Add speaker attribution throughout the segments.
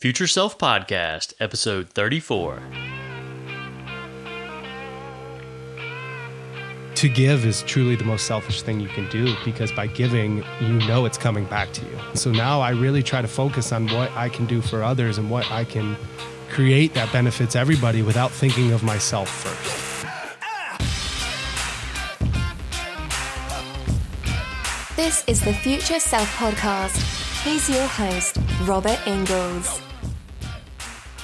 Speaker 1: Future Self Podcast, episode 34.
Speaker 2: to give is truly the most selfish thing you can do because by giving, you know it's coming back to you. So now I really try to focus on what I can do for others and what I can create that benefits everybody without thinking of myself first.
Speaker 3: This is the Future Self Podcast. He's your host, Robert Ingalls.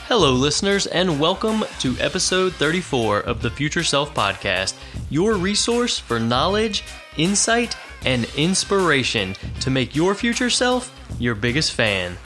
Speaker 1: Hello, listeners, and welcome to episode 34 of the Future Self Podcast, your resource for knowledge, insight, and inspiration to make your future self your biggest fan.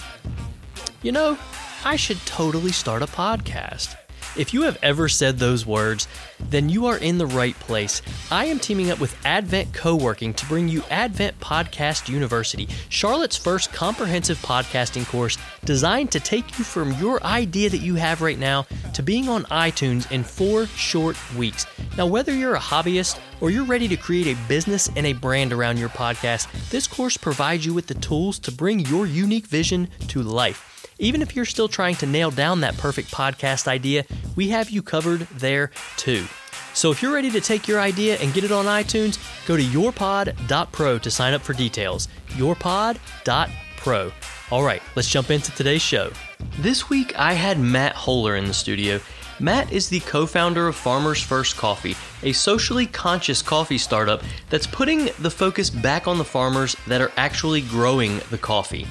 Speaker 1: You know, I should totally start a podcast. If you have ever said those words, then you are in the right place. I am teaming up with Advent Co-working to bring you Advent Podcast University, Charlotte's first comprehensive podcasting course designed to take you from your idea that you have right now to being on iTunes in 4 short weeks. Now, whether you're a hobbyist or you're ready to create a business and a brand around your podcast, this course provides you with the tools to bring your unique vision to life. Even if you're still trying to nail down that perfect podcast idea, we have you covered there too. So if you're ready to take your idea and get it on iTunes, go to yourpod.pro to sign up for details. Yourpod.pro. All right, let's jump into today's show. This week I had Matt Holer in the studio. Matt is the co founder of Farmers First Coffee, a socially conscious coffee startup that's putting the focus back on the farmers that are actually growing the coffee.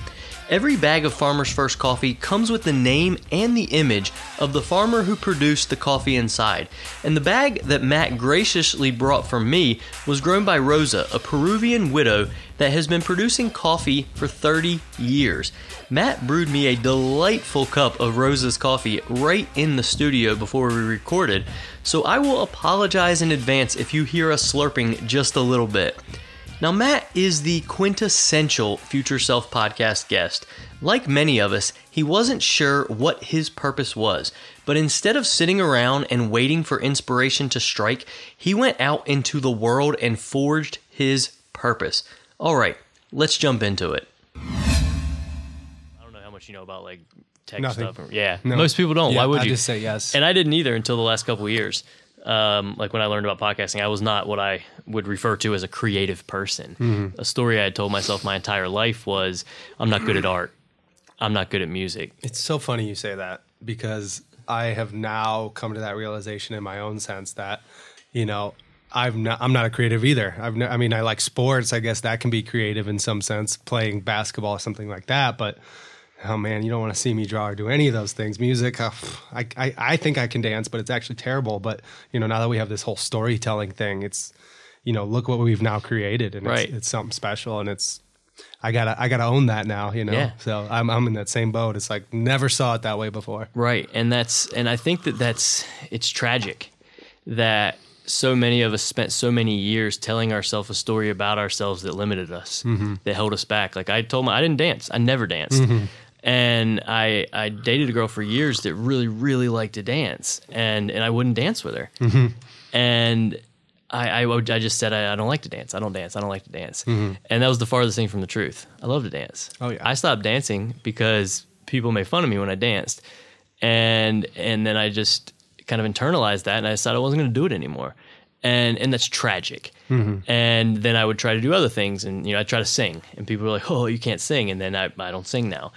Speaker 1: Every bag of Farmer's First coffee comes with the name and the image of the farmer who produced the coffee inside. And the bag that Matt graciously brought for me was grown by Rosa, a Peruvian widow that has been producing coffee for 30 years. Matt brewed me a delightful cup of Rosa's coffee right in the studio before we recorded, so I will apologize in advance if you hear us slurping just a little bit. Now, Matt is the quintessential Future Self podcast guest. Like many of us, he wasn't sure what his purpose was, but instead of sitting around and waiting for inspiration to strike, he went out into the world and forged his purpose. All right, let's jump into it. I don't know how much you know about like tech
Speaker 2: Nothing.
Speaker 1: stuff. Yeah,
Speaker 2: No.
Speaker 1: most people don't.
Speaker 2: Yeah,
Speaker 1: Why would
Speaker 2: I
Speaker 1: you?
Speaker 2: just say yes.
Speaker 1: And I didn't either until the last couple of years. Um, like when I learned about podcasting, I was not what I would refer to as a creative person.
Speaker 2: Mm-hmm.
Speaker 1: A story I had told myself my entire life was, "I'm not good at art. I'm not good at music."
Speaker 2: It's so funny you say that because I have now come to that realization in my own sense that, you know, I've not, I'm not a creative either. I've ne- I mean, I like sports. I guess that can be creative in some sense, playing basketball or something like that. But oh man, you don't want to see me draw or do any of those things. Music, uh, I, I, I think I can dance, but it's actually terrible. But you know, now that we have this whole storytelling thing, it's, you know, look what we've now created, and
Speaker 1: Right.
Speaker 2: it's, it's something special, and it's. I gotta, I gotta own that now, you know.
Speaker 1: Yeah.
Speaker 2: So I'm, I'm in that same boat. It's like never saw it that way before.
Speaker 1: Right, and that's and I think that that's it's tragic that so many of us spent so many years telling ourselves a story about ourselves that limited us, that held us back. Like I told my, I didn't dance. I never danced. And I, I dated a girl for years that really, really liked to dance, and, and I wouldn't dance with her. Mm-hmm. And I, I, would- I just said I, I don't like to dance. I don't dance. I don't like to dance. Mm-hmm. And that was the farthest thing from the truth. I love to dance.
Speaker 2: Oh, yeah.
Speaker 1: I stopped dancing because people made fun of me when I danced, and and then I just kind of internalized that, and I decided I wasn't going to do it anymore. And and that's tragic. Mm-hmm. And then I would try to do other things, and you know I try to sing, and people were like, "Oh, you can't sing," and then I I don't sing now.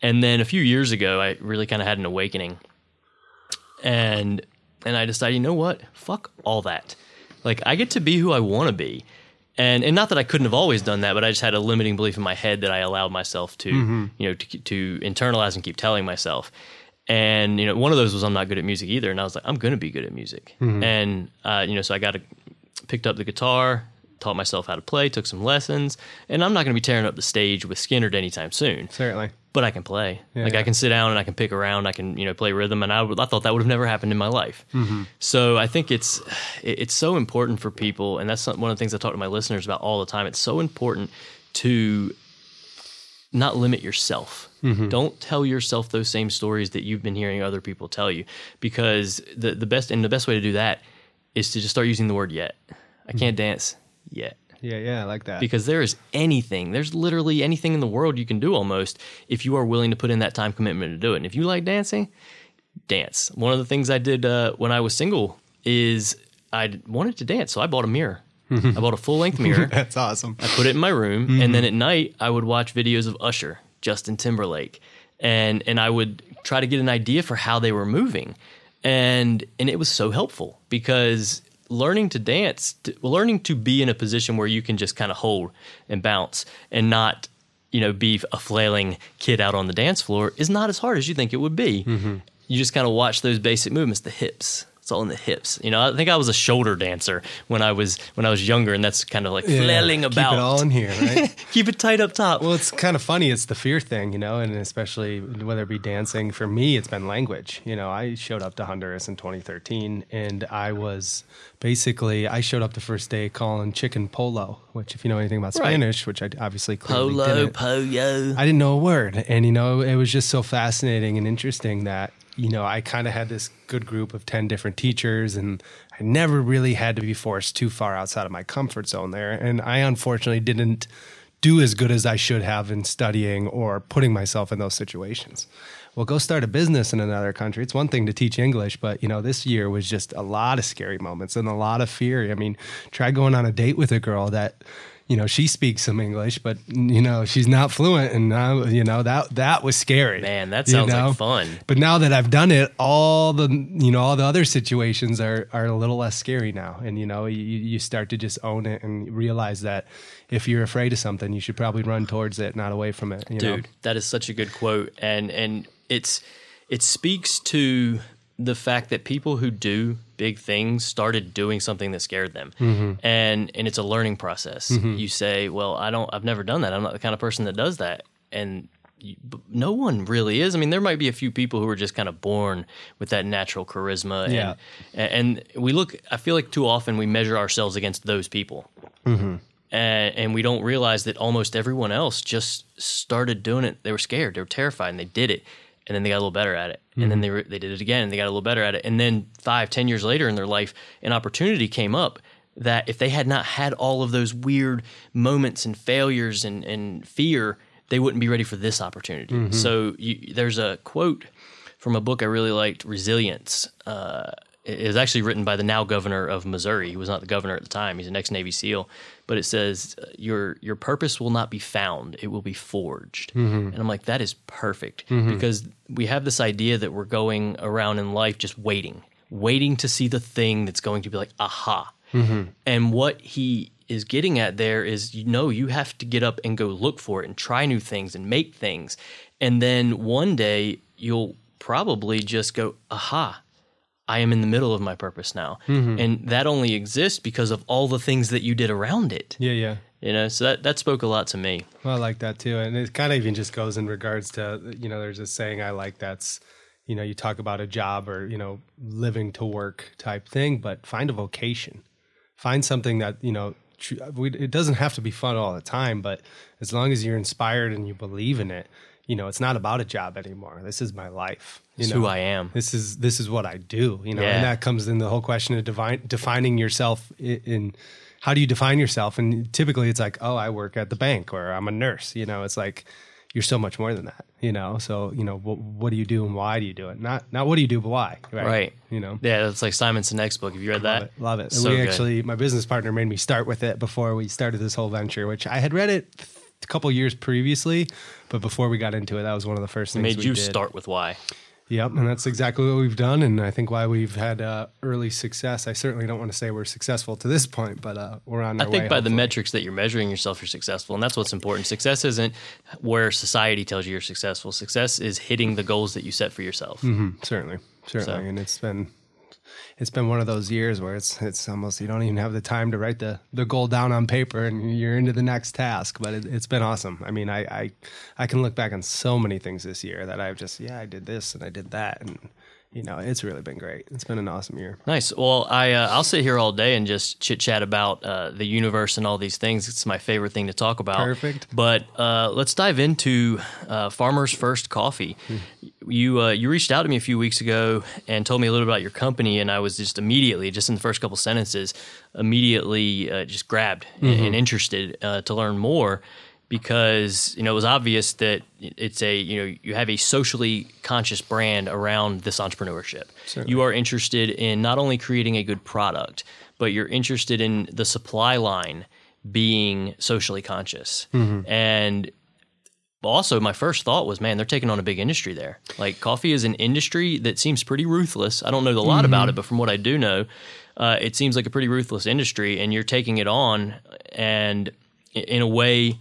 Speaker 1: And then a few years ago, I really kind of had an awakening, and and I decided, you know what, fuck all that. Like I get to be who I want to be. And, and not that I couldn't have always done that, but I just had a limiting belief in my head that I allowed myself to, you know, to, to internalize and keep telling myself. And you know, one of those was I'm not good at music either, and I was like, I'm going to be good at music. And uh, you know, so I got a, picked up the guitar, taught myself how to play, took some lessons, and I'm not going to be tearing up the stage with Skinner anytime soon
Speaker 2: Certainly.
Speaker 1: but I can play. like
Speaker 2: yeah.
Speaker 1: I can sit down and I can pick around. I can you know play rhythm, and I, I thought that would have never happened in my life. Mm-hmm. So I think it's it's so important for people, and that's one of the things I talk to my listeners about all the time. It's so important to not limit yourself. Mm-hmm. Don't tell yourself those same stories that you've been hearing other people tell you, because the the best and the best way to do that is to just start using the word yet. I can't mm-hmm. dance yet.
Speaker 2: Yeah, yeah, I like that.
Speaker 1: because there is anything, there's literally anything in the world you can do almost if you are willing to put in that time commitment to do it. And if you like dancing, dance. One of the things I did uh, when I was single is I wanted to dance, so I bought a mirror. I bought a full length mirror.
Speaker 2: That's awesome.
Speaker 1: I put it in my room, and then at night I would watch videos of Usher, Justin Timberlake, and and I would try to get an idea for how they were moving, and and it was so helpful because learning to dance, learning to be in a position where you can just kind of hold and bounce and not you know be a flailing kid out on the dance floor is not as hard as you think it would be. Mm-hmm. You just kind of watch those basic movements, the hips. It's all in the hips. You know, I think I was a shoulder dancer when I was when I was younger, and that's kind of like
Speaker 2: Yeah,
Speaker 1: flailing
Speaker 2: Keep
Speaker 1: about.
Speaker 2: it all in here, right?
Speaker 1: Keep it tight up top.
Speaker 2: Well, it's kind of funny. It's the fear thing, you know, and especially whether it be dancing. For me, it's been language. You know, I showed up to Honduras in 2013, and I was basically I showed up the first day calling chicken polo, which, if you know anything about
Speaker 1: Right.
Speaker 2: Spanish, which I obviously clearly
Speaker 1: Polo,
Speaker 2: didn't.
Speaker 1: pollo.
Speaker 2: I didn't know a word. And, you know, it was just so fascinating and interesting that, you know, I kind of had this good group of 10 different teachers and I never really had to be forced too far outside of my comfort zone there. And I unfortunately didn't do as good as I should have in studying or putting myself in those situations. Well, go start a business in another country. It's one thing to teach English, but you know, this year was just a lot of scary moments and a lot of fear. I mean, try going on a date with a girl that you know she speaks some english but you know she's not fluent and now you know that that was scary
Speaker 1: Man, that
Speaker 2: you
Speaker 1: sounds like fun.
Speaker 2: but now that i've done it all the you know all the other situations are are a little less scary now and you know you, you start to just own it and realize that if you're afraid of something you should probably run towards it not away from it you know?
Speaker 1: Dude, that is such a good quote, and and it's it speaks to the fact that people who do big things started doing something that scared them,
Speaker 2: Mm-hmm.
Speaker 1: and and it's a learning process. You say, well, I don't, I've never done that. I'm not the kind of person that does that, and. you- No one really is. I mean, there might be a few people who are just kind of born with that natural charisma, and,
Speaker 2: Yeah.
Speaker 1: and we look. I feel like too often we measure ourselves against those people, and, and we don't realize that almost everyone else just started doing it. They were scared, they were terrified, and they did it, and then they got a little better at it, and then they were, they did it again, and they got a little better at it, and then five, ten years later in their life, an opportunity came up that if they had not had all of those weird moments and failures and, and fear, they wouldn't be ready for this opportunity. So you, there's a quote from a book I really liked, Resilience. Uh, it was actually written by the now governor of Missouri. He was not the governor at the time. He's an ex Navy SEAL. But it says, uh, "Your your purpose will not be found; it will be forged." Mm-hmm. And I'm like, that is perfect mm-hmm. because we have this idea that we're going around in life just waiting, waiting to see the thing that's going to be like, aha. Mm-hmm. And what he is getting at there is, you know, you have to get up and go look for it and try new things and make things, and then one day you'll probably just go, aha. I am in the middle of my purpose now. Mm-hmm. And that only exists because of all the things that you did around it.
Speaker 2: yeah yeah
Speaker 1: You know, so that, that spoke a lot to me.
Speaker 2: Well, I like that too. And it kind of even just goes in regards to, you know, there's a saying I like that's, you know, you talk about a job or, you know, living to work type thing, but find a vocation. Find something that, you know, it doesn't have to be fun all the time, but as long as you're inspired and you believe in it, you know, it's not about a job anymore. This is my life. You
Speaker 1: It's
Speaker 2: know?
Speaker 1: who I am.
Speaker 2: This is this is what I do, you know,
Speaker 1: Yeah.
Speaker 2: and that comes in the whole question of divine, defining yourself in, in how do you define yourself? And typically, it's like, oh, I work at the bank or I'm a nurse. You know, it's like you're so much more than that. You know, so you know what, what do you do and why do you do it? Not not what do you do, but why? Right.
Speaker 1: Right.
Speaker 2: You know.
Speaker 1: Yeah, that's like Simon Sinek's book. Have you read that?
Speaker 2: Love it. Love it.
Speaker 1: So
Speaker 2: we
Speaker 1: good.
Speaker 2: actually, my business partner made me start with it before we started this whole venture, which I had read it a couple years previously, but before we got into it, that was one of the first things
Speaker 1: made you
Speaker 2: did.
Speaker 1: start with why.
Speaker 2: Yep, and that's exactly what we've done, and I think why we've had uh, early success. I certainly don't want to say we're successful to this point, but uh, we're on
Speaker 1: I think
Speaker 2: way.
Speaker 1: by the metrics that you're measuring yourself, you're successful, and that's what's important. Success isn't where society tells you you're successful. Success is hitting the goals that you set for yourself.
Speaker 2: Mhm, certainly, certainly,
Speaker 1: So-
Speaker 2: and it's been it's been one of those years where it's it's almost you don't even have the time to write the the goal down on paper, and you're into the next task. But it, it's been awesome. I mean, I, I I can look back on so many things this year that I've just yeah I did this and I did that, and you know, it's really been great. It's been an awesome year.
Speaker 1: Nice. Well, I uh, I'll sit here all day and just chit chat about uh, the universe and all these things. It's my favorite thing to talk about.
Speaker 2: Perfect.
Speaker 1: But uh, let's dive into uh, Farmers First Coffee. You uh, you reached out to me a few weeks ago and told me a little about your company, and I was just immediately, just in the first couple sentences, immediately uh, just grabbed and, and interested to learn more because you know it was obvious that it's a you know you have a socially conscious brand around this entrepreneurship.
Speaker 2: Certainly.
Speaker 1: You are interested in not only creating a good product, but you're interested in the supply line being socially conscious. And also my first thought was man they're taking on a big industry there like coffee is an industry that seems pretty ruthless i don't know a lot about it but from what i do know uh, it seems like a pretty ruthless industry and you're taking it on and in a way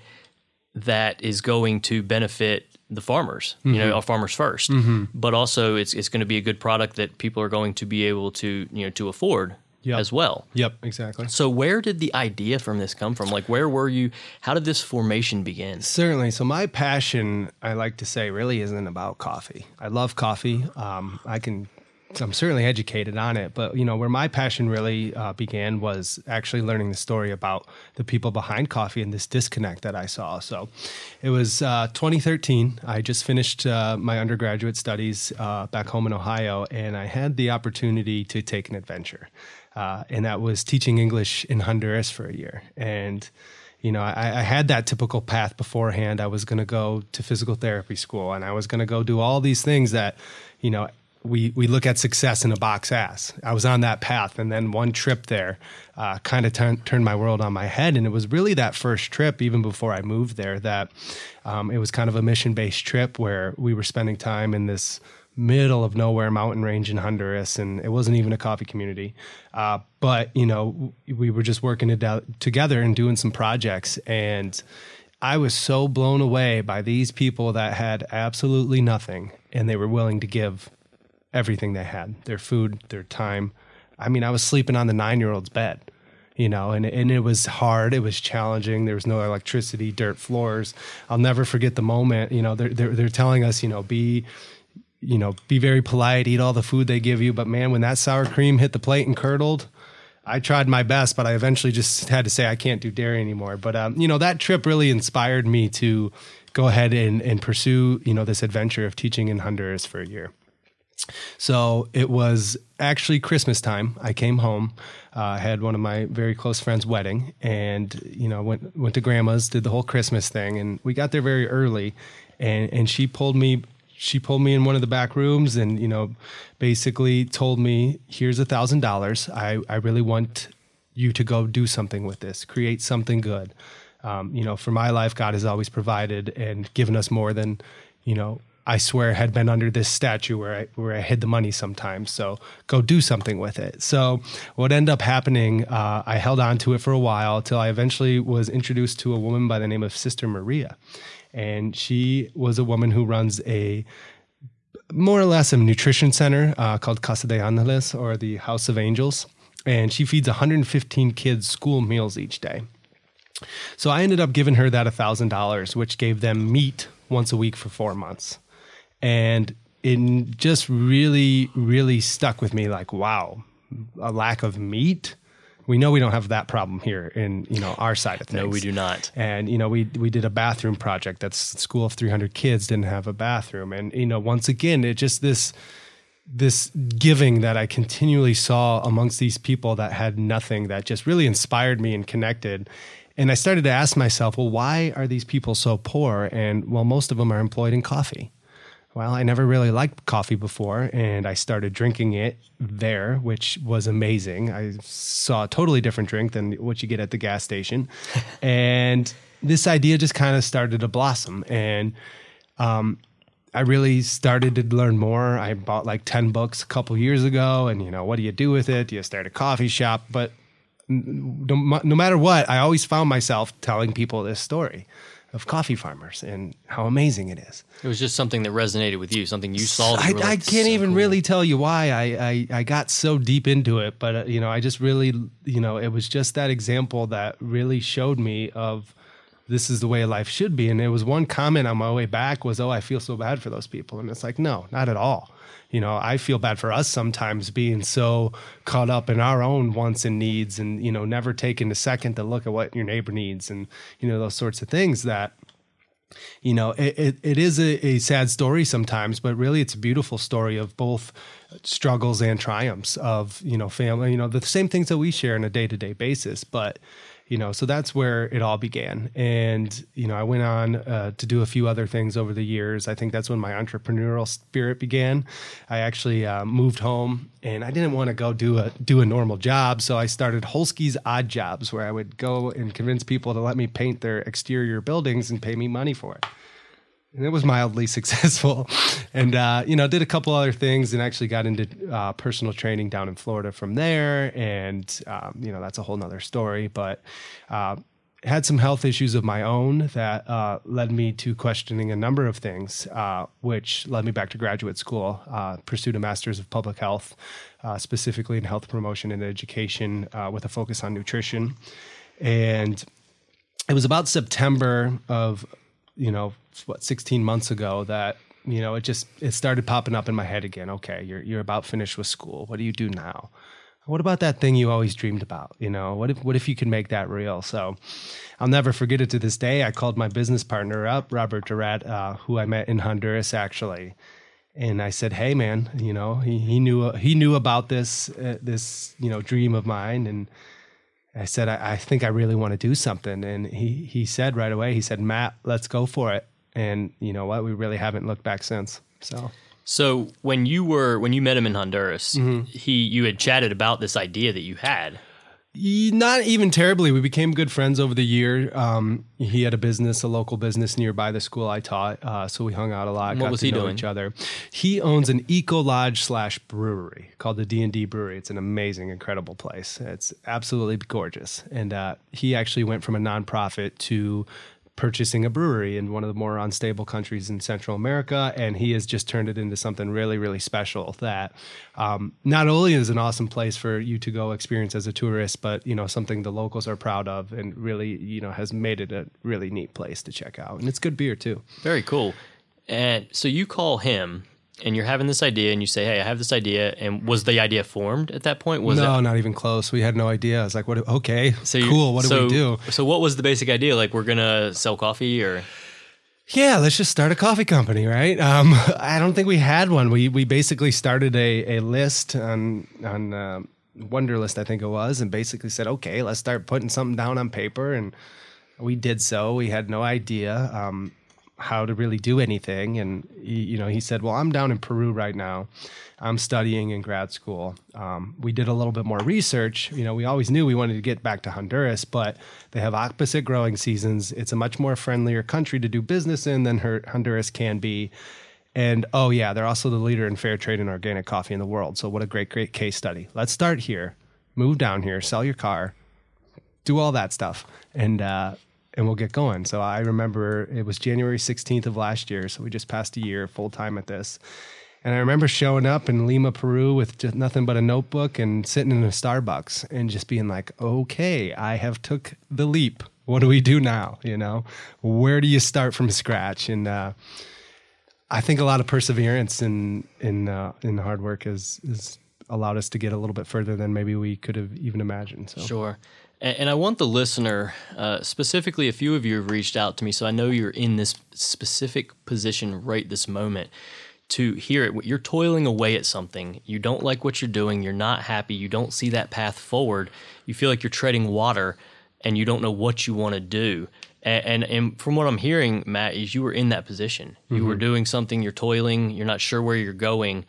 Speaker 1: that is going to benefit the farmers, you know, our farmers 1st but also it's it's going to be a good product that people are going to be able to you know to afford
Speaker 2: Yep.
Speaker 1: as well.
Speaker 2: Yep, exactly.
Speaker 1: So where did the idea from this come from? Like where were you? How did this formation begin?
Speaker 2: Certainly. So my passion, I like to say, really isn't about coffee. I love coffee. Um, I can. I'm certainly educated on it, but you know where my passion really uh, began was actually learning the story about the people behind coffee and this disconnect that I saw. So, it was uh, 2013. I just finished uh, my undergraduate studies uh, back home in Ohio, and I had the opportunity to take an adventure, uh, and that was teaching English in Honduras for a year. And you know, I, I had that typical path beforehand. I was going to go to physical therapy school, and I was going to go do all these things that, you know, we we look at success in a box ass. I was on that path, and then one trip there uh, kind of turn, turned my world on my head. And it was really that first trip, even before I moved there, that um, it was kind of a mission based trip where we were spending time in this middle of nowhere mountain range in Honduras, and it wasn't even a coffee community. Uh, but you know, we were just working it out together and doing some projects, and I was so blown away by these people that had absolutely nothing, and they were willing to give everything they had their food, their time. I mean, I was sleeping on the nine year old's bed. You know, and and it was hard. It was challenging. There was no electricity, dirt floors. I'll never forget the moment. You know, they're they're, they're telling us, you know, be you know, be very polite, eat all the food they give you. But man, when that sour cream hit the plate and curdled, I tried my best, but I eventually just had to say I can't do dairy anymore. But um, you know, that trip really inspired me to go ahead and, and pursue, you know, this adventure of teaching in Honduras for a year. So it was actually Christmas time. I came home. Uh, had one of my very close friends' wedding, and you know went went to grandma's, did the whole Christmas thing, and we got there very early, and and she pulled me. She pulled me in one of the back rooms, and you know, basically told me, "Here's a thousand dollars. I I really want you to go do something with this, create something good." Um, you know, for my life, God has always provided and given us more than you know I swear had been under this statue where I where I hid the money sometimes. So go do something with it. So what ended up happening, uh, I held on to it for a while till I eventually was introduced to a woman by the name of Sister Maria, and she was a woman who runs a more or less a nutrition center uh, called Casa de Angeles or the House of Angels, and she feeds 115 kids school meals each day. So I ended up giving her that thousand dollars, which gave them meat once a week for four months, and it just really, really stuck with me. Like, wow, a lack of meat. We know we don't have that problem here in you know our side of things.
Speaker 1: No, we do not.
Speaker 2: And you know, we we did a bathroom project. That's school of 300 kids didn't have a bathroom, and you know, once again, it just this this giving that I continually saw amongst these people that had nothing that just really inspired me and connected. And I started to ask myself, well, why are these people so poor? And well, most of them are employed in coffee. Well, I never really liked coffee before, and I started drinking it there, which was amazing. I saw a totally different drink than what you get at the gas station. and this idea just kind of started to blossom. And um, I really started to learn more. I bought like 10 books a couple years ago, and you know, what do you do with it? Do you start a coffee shop? But no, no matter what, I always found myself telling people this story of coffee farmers and how amazing it is.
Speaker 1: It was just something that resonated with you, something you saw.
Speaker 2: I,
Speaker 1: you
Speaker 2: I
Speaker 1: like, "This
Speaker 2: can't
Speaker 1: so
Speaker 2: even
Speaker 1: cool."
Speaker 2: really tell you why I, I, I got so deep into it, but uh, you know, I just really, you know, it was just that example that really showed me of this is the way life should be. And it was one comment on my way back was, "Oh, I feel so bad for those people," and it's like, no, not at all. You know, I feel bad for us sometimes being so caught up in our own wants and needs, and you know, never taking a second to look at what your neighbor needs, and you know, those sorts of things that you know, it, it, it is a, a, sad story sometimes, but really it's a beautiful story of both struggles and triumphs of, you know, family, you know, the same things that we share on a day to day basis. But, you know, so that's where it all began. And, you know, I went on uh, to do a few other things over the years. I think that's when my entrepreneurial spirit began. I actually uh, moved home and I didn't want to go do a do a normal job, so I started Holsky's Odd Jobs, where I would go and convince people to let me paint their exterior buildings and pay me money for it and it was mildly successful. And uh, you know, did a couple other things, and actually got into uh, personal training down in Florida from there. And um, you know, that's a whole nother story. But uh, had some health issues of my own that uh, led me to questioning a number of things, uh, which led me back to graduate school. Uh, pursued a master's of public health, specifically in health promotion and education, with a focus on nutrition. And it was about September of you know what 16 months ago that you know it just it started popping up in my head again. Okay you're you're about finished with school. What do you do now? What about that thing you always dreamed about you know? What if what if you could make that real? So i'll never forget it to this day. I called my business partner up robert Durant, uh, who i met in honduras actually. And i said hey man you know he, he knew he knew about this uh, this you know dream of mine. And I said, I, I, think I really want to do something. And he, he said right away, he said, Matt, let's go for it. And you know what? We really haven't looked back since. So.
Speaker 1: So when you were when you met him in Honduras, mm-hmm. he you had chatted about this idea that you had.
Speaker 2: Not even terribly. We became good friends over the year. Um, he had a business, a local business nearby the school I taught, uh, so we hung out a lot.
Speaker 1: What was he doing?
Speaker 2: Each other. He owns an eco lodge slash brewery called the D and D Brewery. It's an amazing, incredible place. It's absolutely gorgeous, and uh, he actually went from a nonprofit to purchasing a brewery in one of the more unstable countries in Central America, and he has just turned it into something really, really special. That um, not only is an awesome place for you to go experience as a tourist, but you know something the locals are proud of, and really you know has made it a really neat place to check out, and it's good beer too.
Speaker 1: Very cool. And so you call him and you're having this idea and you say, Hey, I have this idea. And was the idea formed at that point? Was
Speaker 2: no,
Speaker 1: it?
Speaker 2: not even close. We had no idea. It's like, what, okay, so cool. What
Speaker 1: so,
Speaker 2: do we do?
Speaker 1: So what was the basic idea? Like we're going to sell coffee or?
Speaker 2: Yeah, let's just start a coffee company, right? Um, I don't think we had one. We, we basically started a, a list on, on, uh, Wunderlist, I think it was, and basically said, okay, let's start putting something down on paper. And we did so. We had no idea. Um, how to really do anything. And he, you know, he said, "Well, I'm down in Peru right now. I'm studying in grad school. Um, we did a little bit more research. You know, we always knew we wanted to get back to Honduras, but they have opposite growing seasons. It's a much more friendlier country to do business in than Honduras can be." And oh yeah, they're also the leader in fair trade and organic coffee in the world. So what a great, great case study. Let's start here, move down here, sell your car, do all that stuff, and uh, and we'll get going. So I remember it was January 16th of last year. So we just passed a year full time at this. And I remember showing up in Lima, Peru with just nothing but a notebook and sitting in a Starbucks and just being like, okay, I have took the leap. What do we do now? You know, where do you start from scratch? And, uh, I think a lot of perseverance in in uh, in hard work has, has allowed us to get a little bit further than maybe we could have even imagined. So
Speaker 1: sure. And I want the listener, uh, specifically, a few of you have reached out to me, so I know you're in this specific position right this moment to hear it. You're toiling away at something. You don't like what you're doing. You're not happy. You don't see that path forward. You feel like you're treading water and you don't know what you want to do. And, and, and, from what I'm hearing, Matt, is you were in that position. Mm-hmm. You were mm-hmm. doing something, you're toiling, you're not sure where you're going,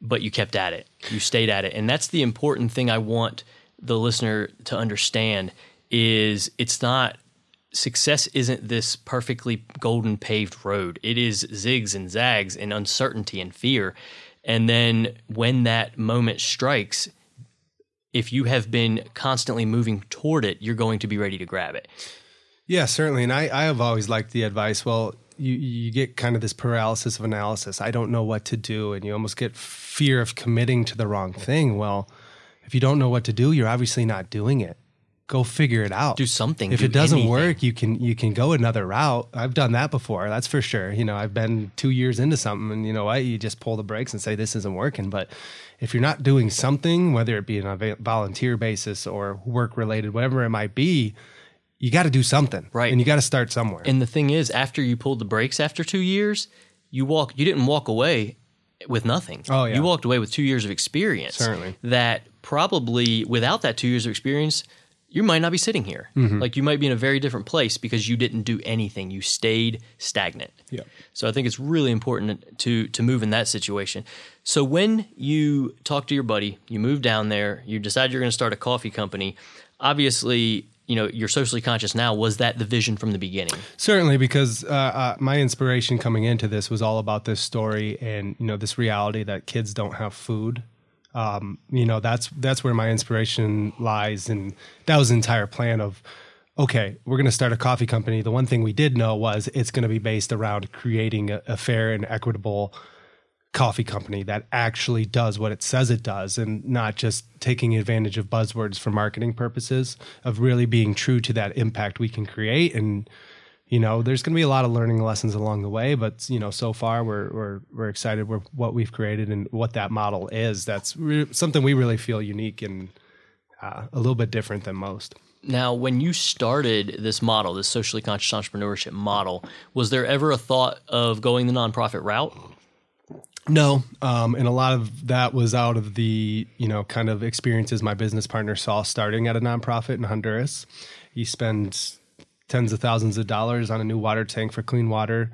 Speaker 1: but you kept at it. You stayed at it. And that's the important thing I want – the listener to understand is it's not success isn't this perfectly golden paved road. It is zigs and zags and uncertainty and fear. And then when that moment strikes, if you have been constantly moving toward it, you're going to be ready to grab it.
Speaker 2: Yeah, certainly. And I, I have always liked the advice. Well, you, you get kind of this paralysis of analysis. I don't know what to do. And you almost get fear of committing to the wrong thing. Well, if you don't know what to do, you're obviously not doing it. go figure it out.
Speaker 1: Do something,
Speaker 2: If
Speaker 1: do
Speaker 2: it doesn't
Speaker 1: anything.
Speaker 2: work, you can you can go another route. I've done that before. That's for sure. You know, I've been two years into something, and you know what? You just pull the brakes and say this isn't working. But if you're not doing something, whether it be on a volunteer basis or work related, whatever it might be, you got to do something,
Speaker 1: Right.
Speaker 2: And you got to start somewhere.
Speaker 1: And the thing is, after you pulled the brakes after two years, you walk. You didn't walk away with nothing.
Speaker 2: Oh, yeah.
Speaker 1: You walked away with two years of experience.
Speaker 2: Certainly.
Speaker 1: That probably without that two years of experience, you might not be sitting here.
Speaker 2: Mm-hmm.
Speaker 1: Like you might be in a very different place because you didn't do anything. You stayed stagnant.
Speaker 2: Yeah.
Speaker 1: So I think it's really important to to move in that situation. So when you talk to your buddy, you move down there, you decide you're going to start a coffee company. Obviously, you know you're socially conscious now. Was that the vision from the beginning?
Speaker 2: Certainly, because uh, uh, my inspiration coming into this was all about this story and you know this reality that kids don't have food. Um, you know that's that's where my inspiration lies, and that was the entire plan of okay, we're going to start a coffee company. The one thing we did know was it's going to be based around creating a, a fair and equitable coffee company that actually does what it says it does and not just taking advantage of buzzwords for marketing purposes of really being true to that impact we can create and you know there's going to be a lot of learning lessons along the way but you know so far we're we're we're excited with what we've created and what that model is that's re- something we really feel unique and uh, a little bit different than most
Speaker 1: Now, when you started this model, this socially conscious entrepreneurship model, was there ever a thought of going the nonprofit route?
Speaker 2: No, um, and a lot of that was out of the you know kind of experiences my business partner saw starting at a nonprofit in Honduras. He spends tens of thousands of dollars on a new water tank for clean water,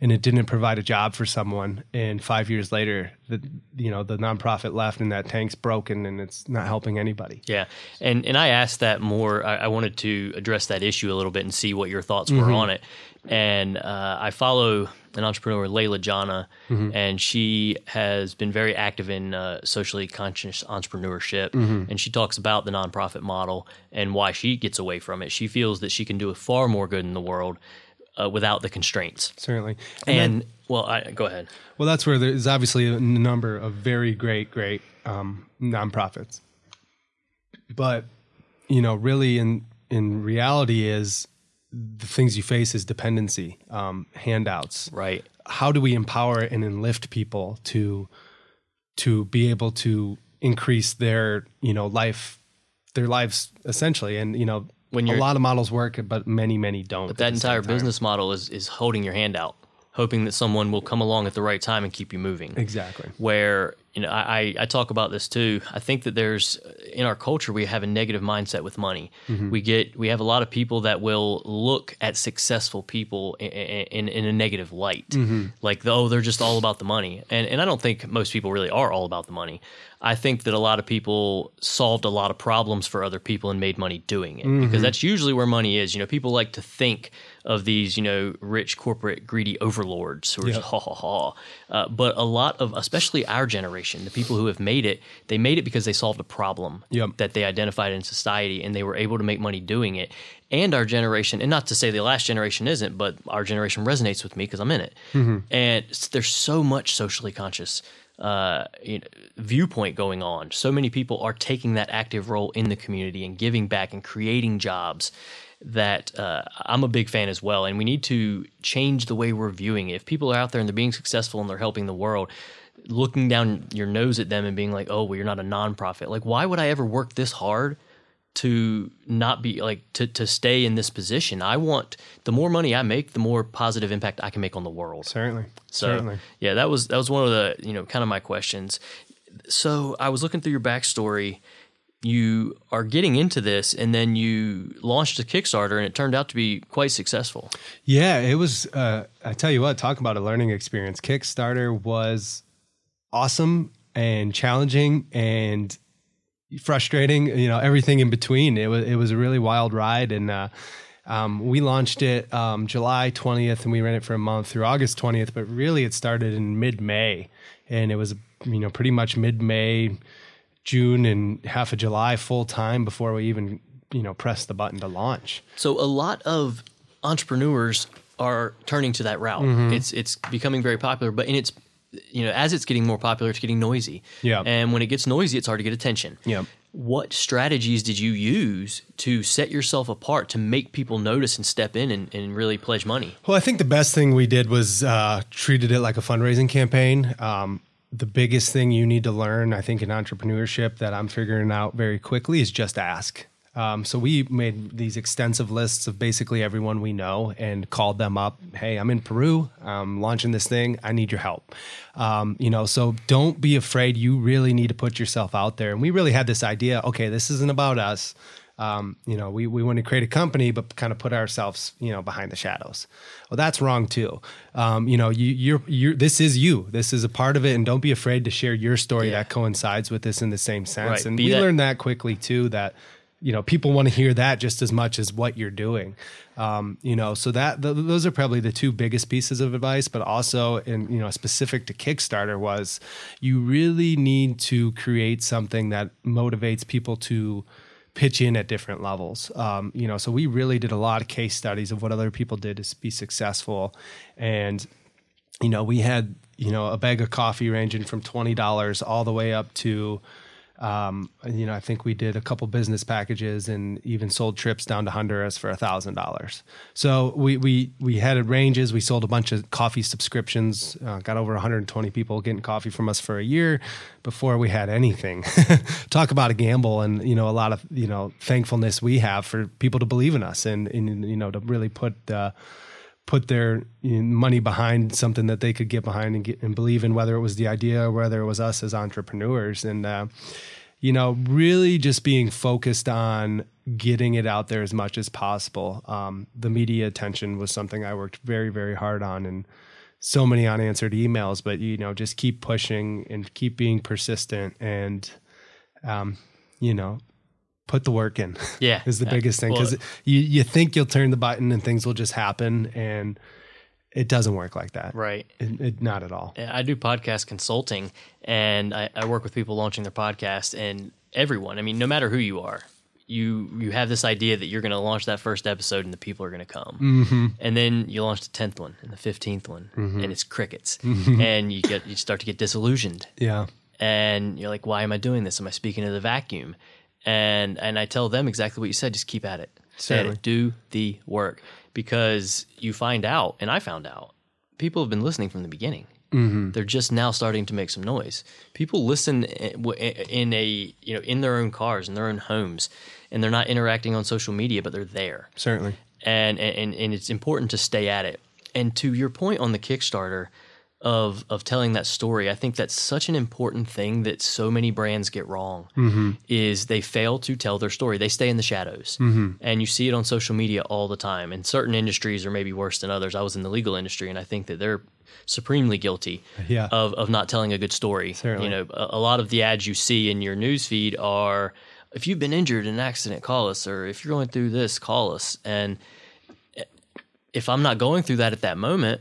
Speaker 2: and it didn't provide a job for someone. And five years later, the you know the nonprofit left, and that tank's broken, and it's not helping anybody.
Speaker 1: Yeah, and and I asked that more. I, I wanted to address that issue a little bit and see what your thoughts were on it. And uh, I follow an entrepreneur, Leila Janah, and she has been very active in uh, socially conscious entrepreneurship. And she talks about the nonprofit model and why she gets away from it. She feels that she can do far more good in the world uh, without the constraints.
Speaker 2: Certainly,
Speaker 1: And well, I go ahead.
Speaker 2: Well, that's where there's obviously a number of very great, great um, nonprofits. But you know, really, in in reality, is the things you face is dependency, um, handouts.
Speaker 1: Right.
Speaker 2: How do we empower and enlift people to to be able to increase their you know life, their lives essentially, and you know.
Speaker 1: When
Speaker 2: a lot of models work, but many, many don't.
Speaker 1: But that entire business model is is holding your hand out, hoping that someone will come along at the right time and keep you moving.
Speaker 2: exactly.
Speaker 1: where you know I, I talk about this too. I think that there's uh, in our culture we have a negative mindset with money. Mm-hmm. We get we have a lot of people that will look at successful people in in, in a negative light, mm-hmm. like oh they're just all about the money. And and I don't think most people really are all about the money. I think that a lot of people solved a lot of problems for other people and made money doing it mm-hmm. because that's usually where money is. You know, people like to think of these, you know, rich corporate greedy overlords who are just ha ha ha. Uh, but a lot of, especially our generation, the people who have made it, they made it because they solved a problem
Speaker 2: Yep.
Speaker 1: that they identified in society and they were able to make money doing it. And our generation, and not to say the last generation isn't, but our generation resonates with me because I'm in it. And s- there's so much socially conscious uh, you know, viewpoint going on. So many people are taking that active role in the community and giving back and creating jobs that uh, I'm a big fan as well. And we need to change the way we're viewing it. If people are out there and they're being successful and they're helping the world, looking down your nose at them and being like, oh, well, you're not a nonprofit. Like, why would I ever work this hard? to not be like to to stay in this position. I want the more money I make, the more positive impact I can make on the world.
Speaker 2: Certainly,
Speaker 1: So
Speaker 2: certainly.
Speaker 1: yeah, that was that was one of the you know kind of my questions. So I was looking through your backstory. You are getting into this, and then you launched a Kickstarter, and it turned out to be quite successful.
Speaker 2: Yeah, it was. Uh, I tell you what, talk about a learning experience. Kickstarter was awesome and challenging and frustrating. You know, everything in between. It was it was a really wild ride, and uh, um, we launched it um, July twentieth, and we ran it for a month through August twentieth. But really, it started in mid May, and it was you know pretty much mid May, June, and half of July full time before we even you know pressed the button to launch.
Speaker 1: So a lot of entrepreneurs are turning to that route.
Speaker 2: Mm-hmm.
Speaker 1: It's it's becoming very popular, but in its you know as it's getting more popular, it's getting noisy.
Speaker 2: Yeah.
Speaker 1: and when it gets noisy, it's hard to get attention.
Speaker 2: Yep.
Speaker 1: what strategies did you use to set yourself apart to make people notice and step in and, and really pledge money?
Speaker 2: Well, I think the best thing we did was uh, treated it like a fundraising campaign. Um, the biggest thing you need to learn, I think, in entrepreneurship that I'm figuring out very quickly is just ask. Um, so we made these extensive lists of basically everyone we know and called them up. Hey, I'm in Peru. I'm launching this thing. I need your help. Um, you know, so don't be afraid. You really need to put yourself out there. And we really had this idea. Okay, this isn't about us. Um, you know, we, we want to create a company, but kind of put ourselves, you know, behind the shadows. Well, that's wrong too. Um, you know, you, you're, you're, this is you, this is a part of it. And don't be afraid to share your story
Speaker 1: Yeah.
Speaker 2: that coincides with this in the same sense.
Speaker 1: Right.
Speaker 2: And
Speaker 1: Be
Speaker 2: we
Speaker 1: that-
Speaker 2: learned that quickly too, that, you know, people want to hear that just as much as what you're doing. Um, you know, so that th- those are probably the two biggest pieces of advice, but also in, you know, specific to Kickstarter was you really need to create something that motivates people to pitch in at different levels. Um, you know, so we really did a lot of case studies of what other people did to be successful. And, you know, we had, you know, a bag of coffee ranging from $20 all the way up to, um, you know, I think we did a couple business packages and even sold trips down to Honduras for a thousand dollars. So we we we had ranges. We sold a bunch of coffee subscriptions. Uh, got over 120 people getting coffee from us for a year before we had anything. Talk about a gamble, and you know, a lot of you know thankfulness we have for people to believe in us and, and you know to really put. Uh, put their money behind something that they could get behind and get and believe in whether it was the idea or whether it was us as entrepreneurs. And uh, you know really just being focused on getting it out there as much as possible. Um, the media attention was something i worked very very hard on and so many unanswered emails but you know just keep pushing and keep being persistent and um, you know put the work in
Speaker 1: Yeah.
Speaker 2: is the
Speaker 1: Yeah.
Speaker 2: biggest thing
Speaker 1: Well,
Speaker 2: because you, you think you'll turn the button and things will just happen and it doesn't work like that
Speaker 1: Right.
Speaker 2: It- it- not at all
Speaker 1: I do podcast consulting and I, I work with people launching their podcast and everyone, I mean, no matter who you are, you you have this idea that you're going to launch that first episode and the people are going to come. Mm-hmm. And then you launch the 10th one and the 15th one and it's crickets. And you get you start to get disillusioned.
Speaker 2: yeah
Speaker 1: And you're like, why am I doing this? Am I speaking to the vacuum? And and I tell them exactly what you said, just keep at it. Stay at
Speaker 2: Certainly.
Speaker 1: it. Do the work because you find out, and I found out, people have been listening from the beginning.
Speaker 2: Mm-hmm.
Speaker 1: They're just now starting to make some noise. People listen in a you know in their own cars, in their own homes, and they're not interacting on social media, but they're there
Speaker 2: certainly
Speaker 1: and and and it's important to stay at it. And to your point on the Kickstarter of of telling that story, I think that's such an important thing that so many brands get wrong. Mm-hmm. Is they fail to tell their story. They stay in the shadows, mm-hmm. and you see it on social media all the time. And certain industries are maybe worse than others. I was in the legal industry, and I think that they're supremely guilty
Speaker 2: Yeah.
Speaker 1: of of not telling a good story.
Speaker 2: Certainly.
Speaker 1: You know, a, a lot of the ads you see in your newsfeed are. If you've been injured in an accident, call us. Or if you're going through this, call us. And eh, if I'm not going through that at that moment,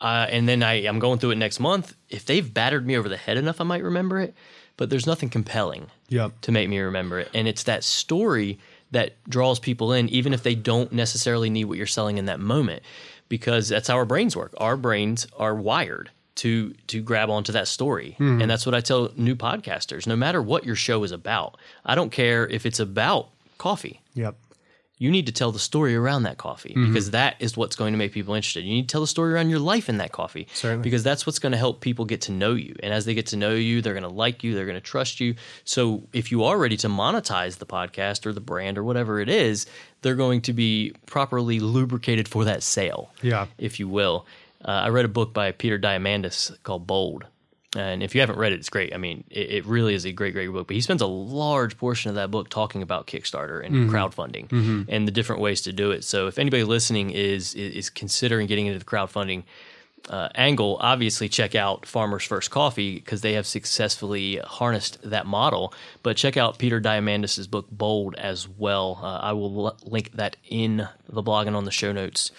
Speaker 1: uh, and then I, I'm going through it next month, if they've battered me over the head enough, I might remember it. But there's nothing compelling
Speaker 2: yep
Speaker 1: to make me remember it. And it's that story that draws people in, even if they don't necessarily need what you're selling in that moment, because that's how our brains work. Our brains are wired to to grab onto that story, and that's what I tell new podcasters. No matter what your show is about, I don't care if it's about coffee
Speaker 2: yep
Speaker 1: you need to tell the story around that coffee
Speaker 2: Mm-hmm.
Speaker 1: because that is what's going to make people interested. You need to tell the story around your life in that coffee
Speaker 2: Certainly.
Speaker 1: because that's what's going to help people get to know you. And as they get to know you, they're going to like you, they're going to trust you. So if you are ready to monetize the podcast or the brand or whatever it is, they're going to be properly lubricated for that sale,
Speaker 2: Yeah.
Speaker 1: if you will. Uh, I read a book by Peter Diamandis called Bold. And if you haven't read it, it's great. I mean, it, it really is a great, great book. But he spends a large portion of that book talking about Kickstarter and crowdfunding and the different ways to do it. So if anybody listening is is, is considering getting into the crowdfunding uh, angle, obviously check out Farmers First Coffee because they have successfully harnessed that model. But check out Peter Diamandis' book Bold as well. Uh, I will l- link that in the blog and on the show notes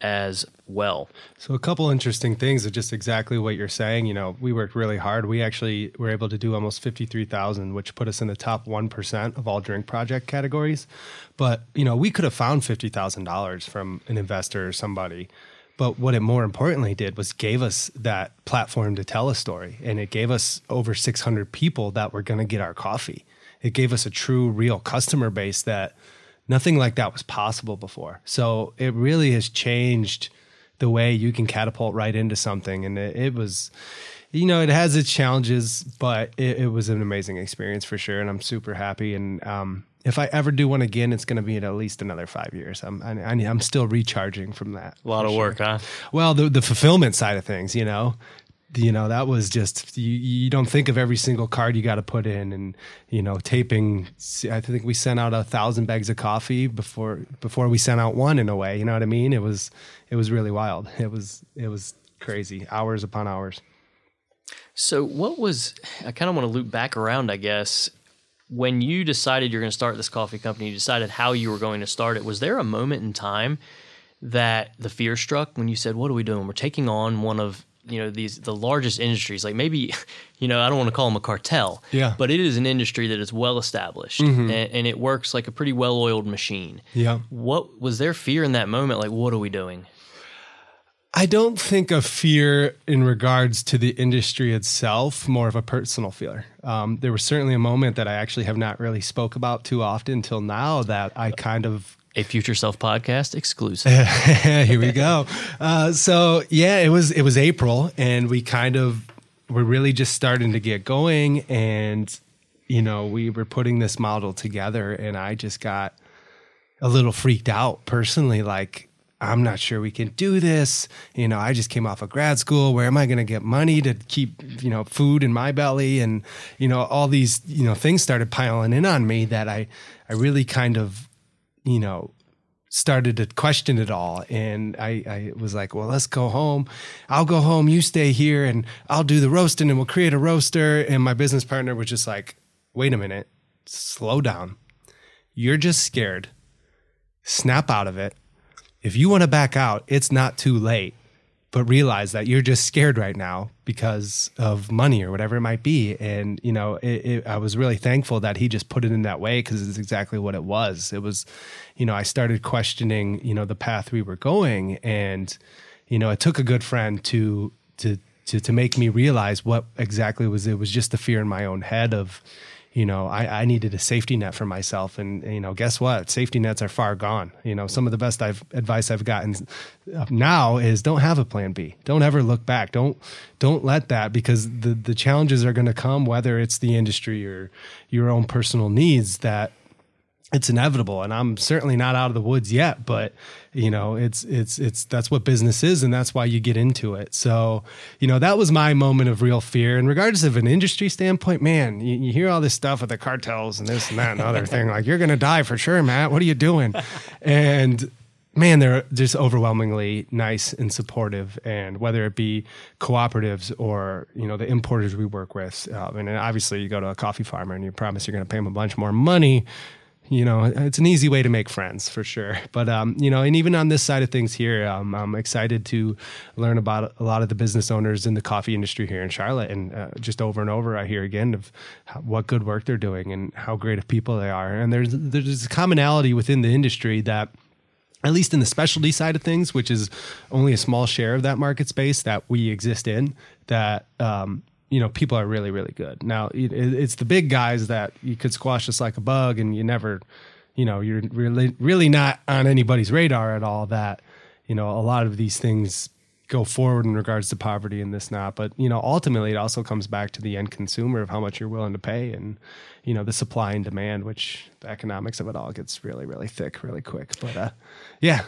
Speaker 1: as well.
Speaker 2: So a couple interesting things of just exactly what you're saying. You know, we worked really hard. We actually were able to do almost fifty-three thousand, which put us in the top one percent of all drink project categories. But you know, we could have found fifty thousand dollars from an investor or somebody. But what it more importantly did was gave us that platform to tell a story, and it gave us over six hundred people that were going to get our coffee. it gave us a true, real customer base that nothing like that was possible before. So it really has changed the way you can catapult right into something. And it, it was, you know, it has its challenges, but it, it, was an amazing experience for sure. And I'm super happy. And um, if I ever do one again, it's going to be in at least another five years. I'm, I, I'm still recharging from that.
Speaker 1: A lot of work, huh?
Speaker 2: Well, the, the fulfillment side of things, you know, you know that was just you, you don't think of every single card you got to put in and you know taping i think we sent out a thousand bags of coffee before before we sent out one in a way you know what i mean? It was it was really wild. It was it was crazy hours upon hours.
Speaker 1: So what was i kind of want to loop back around i guess. When you decided you're going to start this coffee company you decided how you were going to start it was there a moment in time that the fear struck when you said what are we doing? We're taking on one of you know these the largest industries like maybe you know i don't want to call them a cartel
Speaker 2: yeah.
Speaker 1: but it is an industry that is well established mm-hmm. and, and, it works like a pretty well oiled machine.
Speaker 2: Yeah.
Speaker 1: What was there fear in that moment? Like what are we doing?
Speaker 2: I don't think of fear in regards to the industry itself more of a personal fear. Um, there was certainly a moment that i actually have not really spoke about too often until now that i kind of
Speaker 1: a future self podcast exclusive.
Speaker 2: Here we go. Uh, so yeah, it was it was April, and we kind of were really just starting to get going, and you know we were putting this model together, and I just got a little freaked out personally, like. I'm not sure we can do this. You know, I just came off of grad school. Where am I going to get money to keep, you know, food in my belly? And, you know, all these, you know, things started piling in on me that I, I really kind of you know, started to question it all. And I, I, was like, well, let's go home. I'll go home. You stay here and I'll do the roasting and we'll create a roaster. And my business partner was just like, wait a minute, slow down. You're just scared. Snap out of it. If you want to back out, it's not too late but realize that you're just scared right now because of money or whatever it might be. And, you know, it, it, I was really thankful that he just put it in that way because it's exactly what it was. It was, you know, I started questioning, you know, the path we were going. And, you know, it took a good friend to, to, to, to make me realize what exactly was it was just the fear in my own head of, you know, I, I needed a safety net for myself. And, you know, guess what? Safety nets are far gone. You know, some of the best I've, advice I've gotten now is don't have a plan B. Don't ever look back. Don't, don't let that because the, the challenges are going to come, whether it's the industry or your own personal needs that it's inevitable and i'm certainly not out of the woods yet but you know it's it's it's that's what business is and that's why you get into it. So you know that was my moment of real fear. And regardless of an industry standpoint man you, you hear all this stuff with the cartels and this and that and other thing like you're gonna die for sure matt. What are you doing? And man, they're just overwhelmingly nice and supportive. And whether it be cooperatives or you know the importers we work with, uh, and obviously you go to a coffee farmer and you promise you're going to pay them a bunch more money, you know, it's an easy way to make friends for sure. But um, you know, and even on this side of things here, um, I'm excited to learn about a lot of the business owners in the coffee industry here in Charlotte, and uh, just over and over, I hear again of what good work they're doing and how great of people they are. And there's there's a commonality within the industry that at least in the specialty side of things, which is only a small share of that market space that we exist in, that um, you know people are really really good. Now it's the big guys that you could squash just like a bug and you never you know you're really really not on anybody's radar at all that you know a lot of these things go forward in regards to poverty and this not but you know ultimately it also comes back to the end consumer of how much you're willing to pay and you know the supply and demand which the economics of it all gets really really thick really quick but uh yeah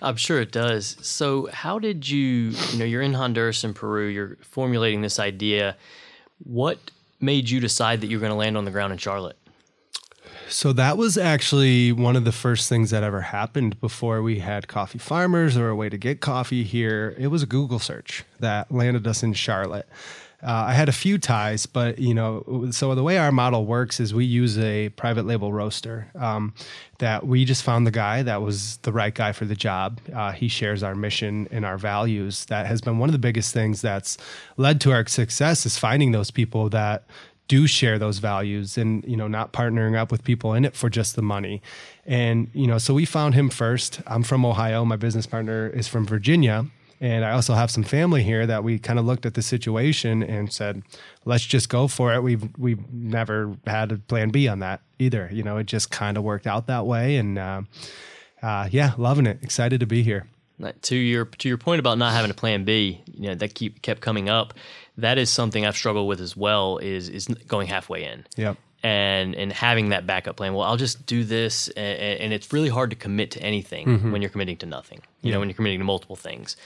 Speaker 1: I'm sure it does. So, how did you, you know, you're in Honduras and Peru, you're formulating this idea. What made you decide that you're going to land on the ground in Charlotte?
Speaker 2: So that was actually one of the first things that ever happened before we had coffee farmers or a way to get coffee here. It was a Google search that landed us in Charlotte. Uh, I had a few ties, but you know, so the way our model works is we use a private label roaster. Um, that we just found the guy that was the right guy for the job. Uh, he shares our mission and our values. That has been one of the biggest things that's led to our success is finding those people that do share those values and you know not partnering up with people in it for just the money and you know so we found him first i'm from ohio my business partner is from virginia And I also have some family here that we kind of looked at the situation and said, let's just go for it. We've we've never had a plan B on that either. You know, it just kind of worked out that way, and uh, uh, yeah, loving it. Excited to be here.
Speaker 1: To your to your point about not having a plan B, you know that keep kept coming up. That is something I've struggled with as well. Is is going halfway in.
Speaker 2: Yep
Speaker 1: and and having that backup plan. Well, I'll just do this, and, and it's really hard to commit to anything mm-hmm. when you're committing to nothing. You yeah. know, when you're committing to multiple things.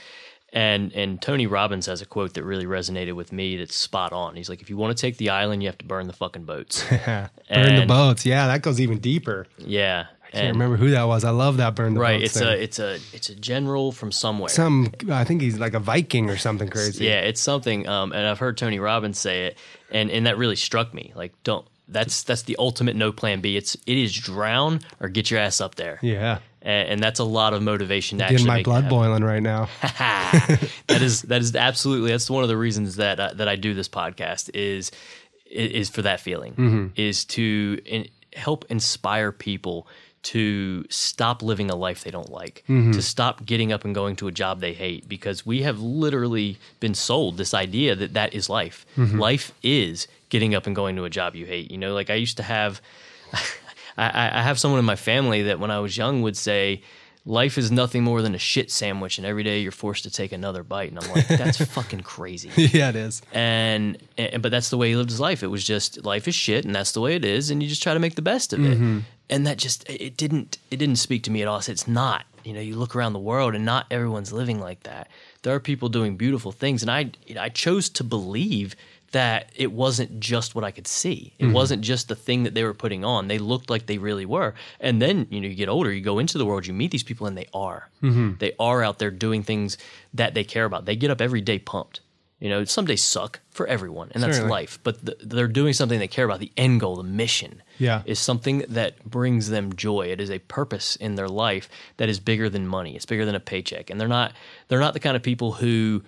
Speaker 1: And and Tony Robbins has a quote that really resonated with me. That's spot on. He's like, if you want to take the island, you have to burn the fucking boats.
Speaker 2: burn and, the boats. Yeah, that goes even deeper.
Speaker 1: Yeah.
Speaker 2: I can't and, remember who that was. I love that burn the
Speaker 1: right. It's thing. a it's a it's a general from somewhere.
Speaker 2: Some I think he's like a Viking or something crazy.
Speaker 1: Yeah, it's something. Um, and I've heard Tony Robbins say it, and and that really struck me. Like, don't that's that's the ultimate no plan B. It's it is drown or get your ass up there.
Speaker 2: Yeah.
Speaker 1: And, and that's a lot of motivation to
Speaker 2: Getting
Speaker 1: actually
Speaker 2: my blood boiling right now.
Speaker 1: that is that is absolutely that's one of the reasons that uh, that I do this podcast is is for that feeling mm-hmm. is to in, help inspire people to stop living a life they don't like, mm-hmm. to stop getting up and going to a job they hate, because we have literally been sold this idea that that is life. Mm-hmm. Life is getting up and going to a job you hate. You know, like I used to have, I, I have someone in my family that when I was young would say, life is nothing more than a shit sandwich, and every day you're forced to take another bite. And I'm like, that's fucking crazy.
Speaker 2: yeah, it is.
Speaker 1: And, and, but that's the way he lived his life. It was just life is shit, and that's the way it is, and you just try to make the best of it. Mm-hmm. And that just it didn't it didn't speak to me at all. So it's not. You know, you look around the world, and not everyone's living like that. There are people doing beautiful things, and I I chose to believe that it wasn't just what I could see. It mm-hmm. wasn't just the thing that they were putting on. They looked like they really were. And then, you know, you get older, you go into the world, you meet these people, and they are. Mm-hmm. They are out there doing things that they care about. They get up every day pumped. You know, some days suck for everyone, and that's Certainly. life. But the, they're doing something they care about. The end goal, the mission,
Speaker 2: yeah.
Speaker 1: is something that brings them joy. It is a purpose in their life that is bigger than money. It's bigger than a paycheck. And they're not they're not the kind of people who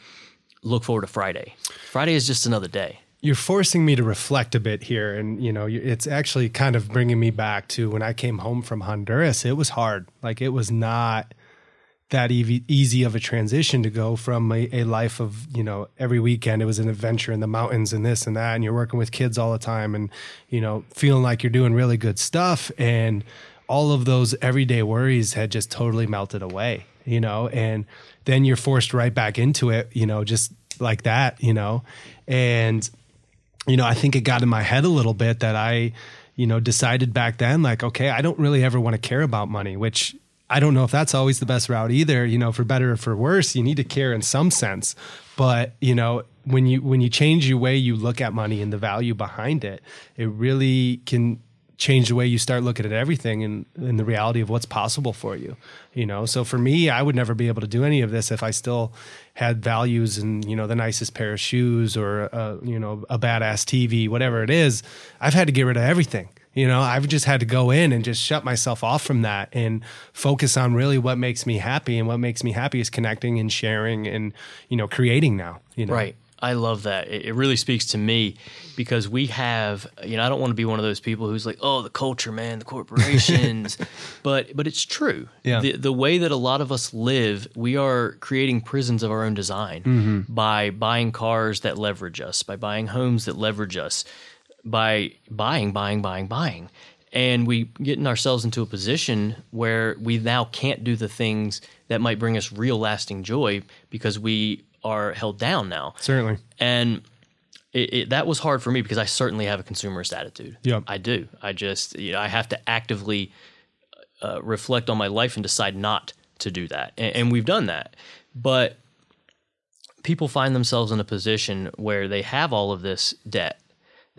Speaker 1: look forward to Friday. Friday is just another day.
Speaker 2: You're forcing me to reflect a bit here, and you know, it's actually kind of bringing me back to when I came home from Honduras. It was hard. Like it was not that easy of a transition to go from a, a, life of you know every weekend it was an adventure in the mountains and this and that and you're working with kids all the time and you know feeling like you're doing really good stuff and all of those everyday worries had just totally melted away you know and then you're forced right back into it you know just like that you know and you know i think it got in my head a little bit that i you know decided back then like okay i don't really ever want to care about money which I don't know if that's always the best route either. You know, for better or for worse, you need to care in some sense. But you know, when you when you change your way you look at money and the value behind it, it really can change the way you start looking at everything and, and the reality of what's possible for you. You know, so for me, I would never be able to do any of this if I still had values and you know the nicest pair of shoes or a, you know a badass TV, whatever it is. I've had to get rid of everything you know, I've just had to go in and just shut myself off from that and focus on really what makes me happy. And what makes me happy is connecting and sharing and, you know, creating now. You know?
Speaker 1: Right. I love that. It, really speaks to me because we have, you know, I don't want to be one of those people who's like, oh, the culture, man, the corporations, but but it's true.
Speaker 2: Yeah.
Speaker 1: The the way that a lot of us live, we are creating prisons of our own design mm-hmm. by buying cars that leverage us, by buying homes that leverage us, by buying, buying, buying, buying. And we getting ourselves into a position where we now can't do the things that might bring us real lasting joy because we are held down now.
Speaker 2: Certainly.
Speaker 1: And it, it, that was hard for me because I certainly have a consumerist attitude.
Speaker 2: Yeah,
Speaker 1: I do. I just you know I have to actively uh, reflect on my life and decide not to do that, and, and, we've done that. But people find themselves in a position where they have all of this debt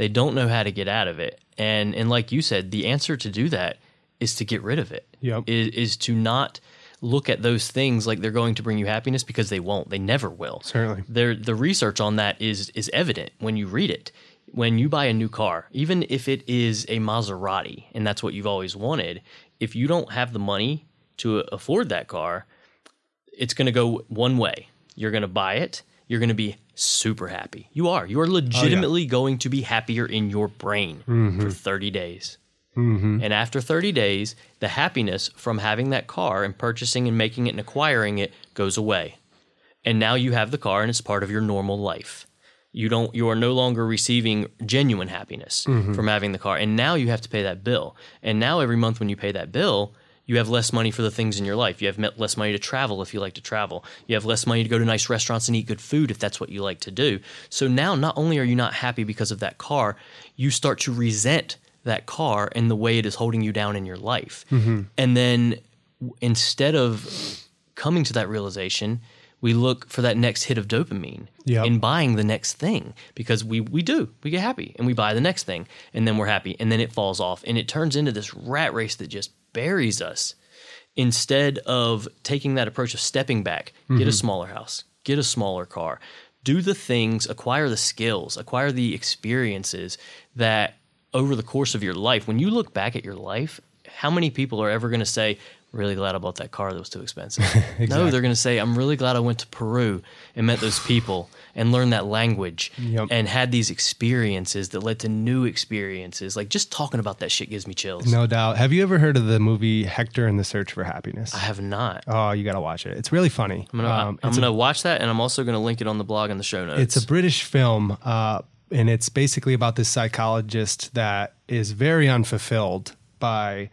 Speaker 1: they don't know how to get out of it. And and like you said, the answer to do that is to get rid of it.
Speaker 2: Yep.
Speaker 1: Is, is to not look at those things like they're going to bring you happiness because they won't. They never will.
Speaker 2: Certainly.
Speaker 1: There the research on that is is evident when you read it. When you buy a new car, even if it is a Maserati and that's what you've always wanted, if you don't have the money to afford that car, it's going to go one way. You're going to buy it you're going to be super happy. You are. You are legitimately oh, yeah. going to be happier in your brain mm-hmm. for 30 days. Mm-hmm. And after 30 days, the happiness from having that car and purchasing and making it and acquiring it goes away. and now you have the car and it's part of your normal life. You don't you are no longer receiving genuine happiness from having the car and now you have to pay that bill. And now every month when you pay that bill, you have less money for the things in your life. You have less money to travel if you like to travel. You have less money to go to nice restaurants and eat good food if that's what you like to do. So now not only are you not happy because of that car, you start to resent that car and the way it is holding you down in your life. Mm-hmm. And then instead of coming to that realization, we look for that next hit of dopamine
Speaker 2: Yep.
Speaker 1: in buying the next thing because we we do we get happy and we buy the next thing and then we're happy and then it falls off and it turns into this rat race that just buries us instead of taking that approach of stepping back get a mm-hmm. smaller house get a smaller car do the things acquire the skills acquire the experiences that over the course of your life when you look back at your life how many people are ever going to say really glad i bought that car that was too expensive no they're going to say i'm really glad i went to peru and met those people and learned that language
Speaker 2: Yep.
Speaker 1: and had these experiences that led to new experiences like just talking about that shit gives me chills
Speaker 2: No doubt. Have you ever heard of the movie Hector and the Search for Happiness?
Speaker 1: i have not
Speaker 2: Oh, you got to watch it. It's really funny.
Speaker 1: I'm gonna,
Speaker 2: Um,
Speaker 1: I'm
Speaker 2: it's, a,
Speaker 1: gonna watch that, and I'm also gonna link it on the blog and the show notes.
Speaker 2: it's a British film, uh, and it's basically about this psychologist that is very unfulfilled by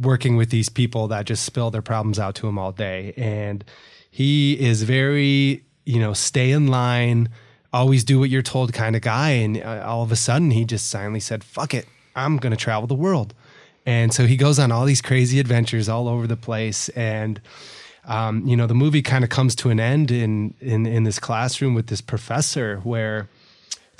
Speaker 2: working with these people that just spill their problems out to him all day. And he is very, you know, stay in line, always do what you're told kind of guy. And uh, all of a sudden, he just silently said, fuck it, I'm going to travel the world. And so he goes on all these crazy adventures all over the place. And, um, you know, the movie kind of comes to an end in, in, in this classroom with this professor where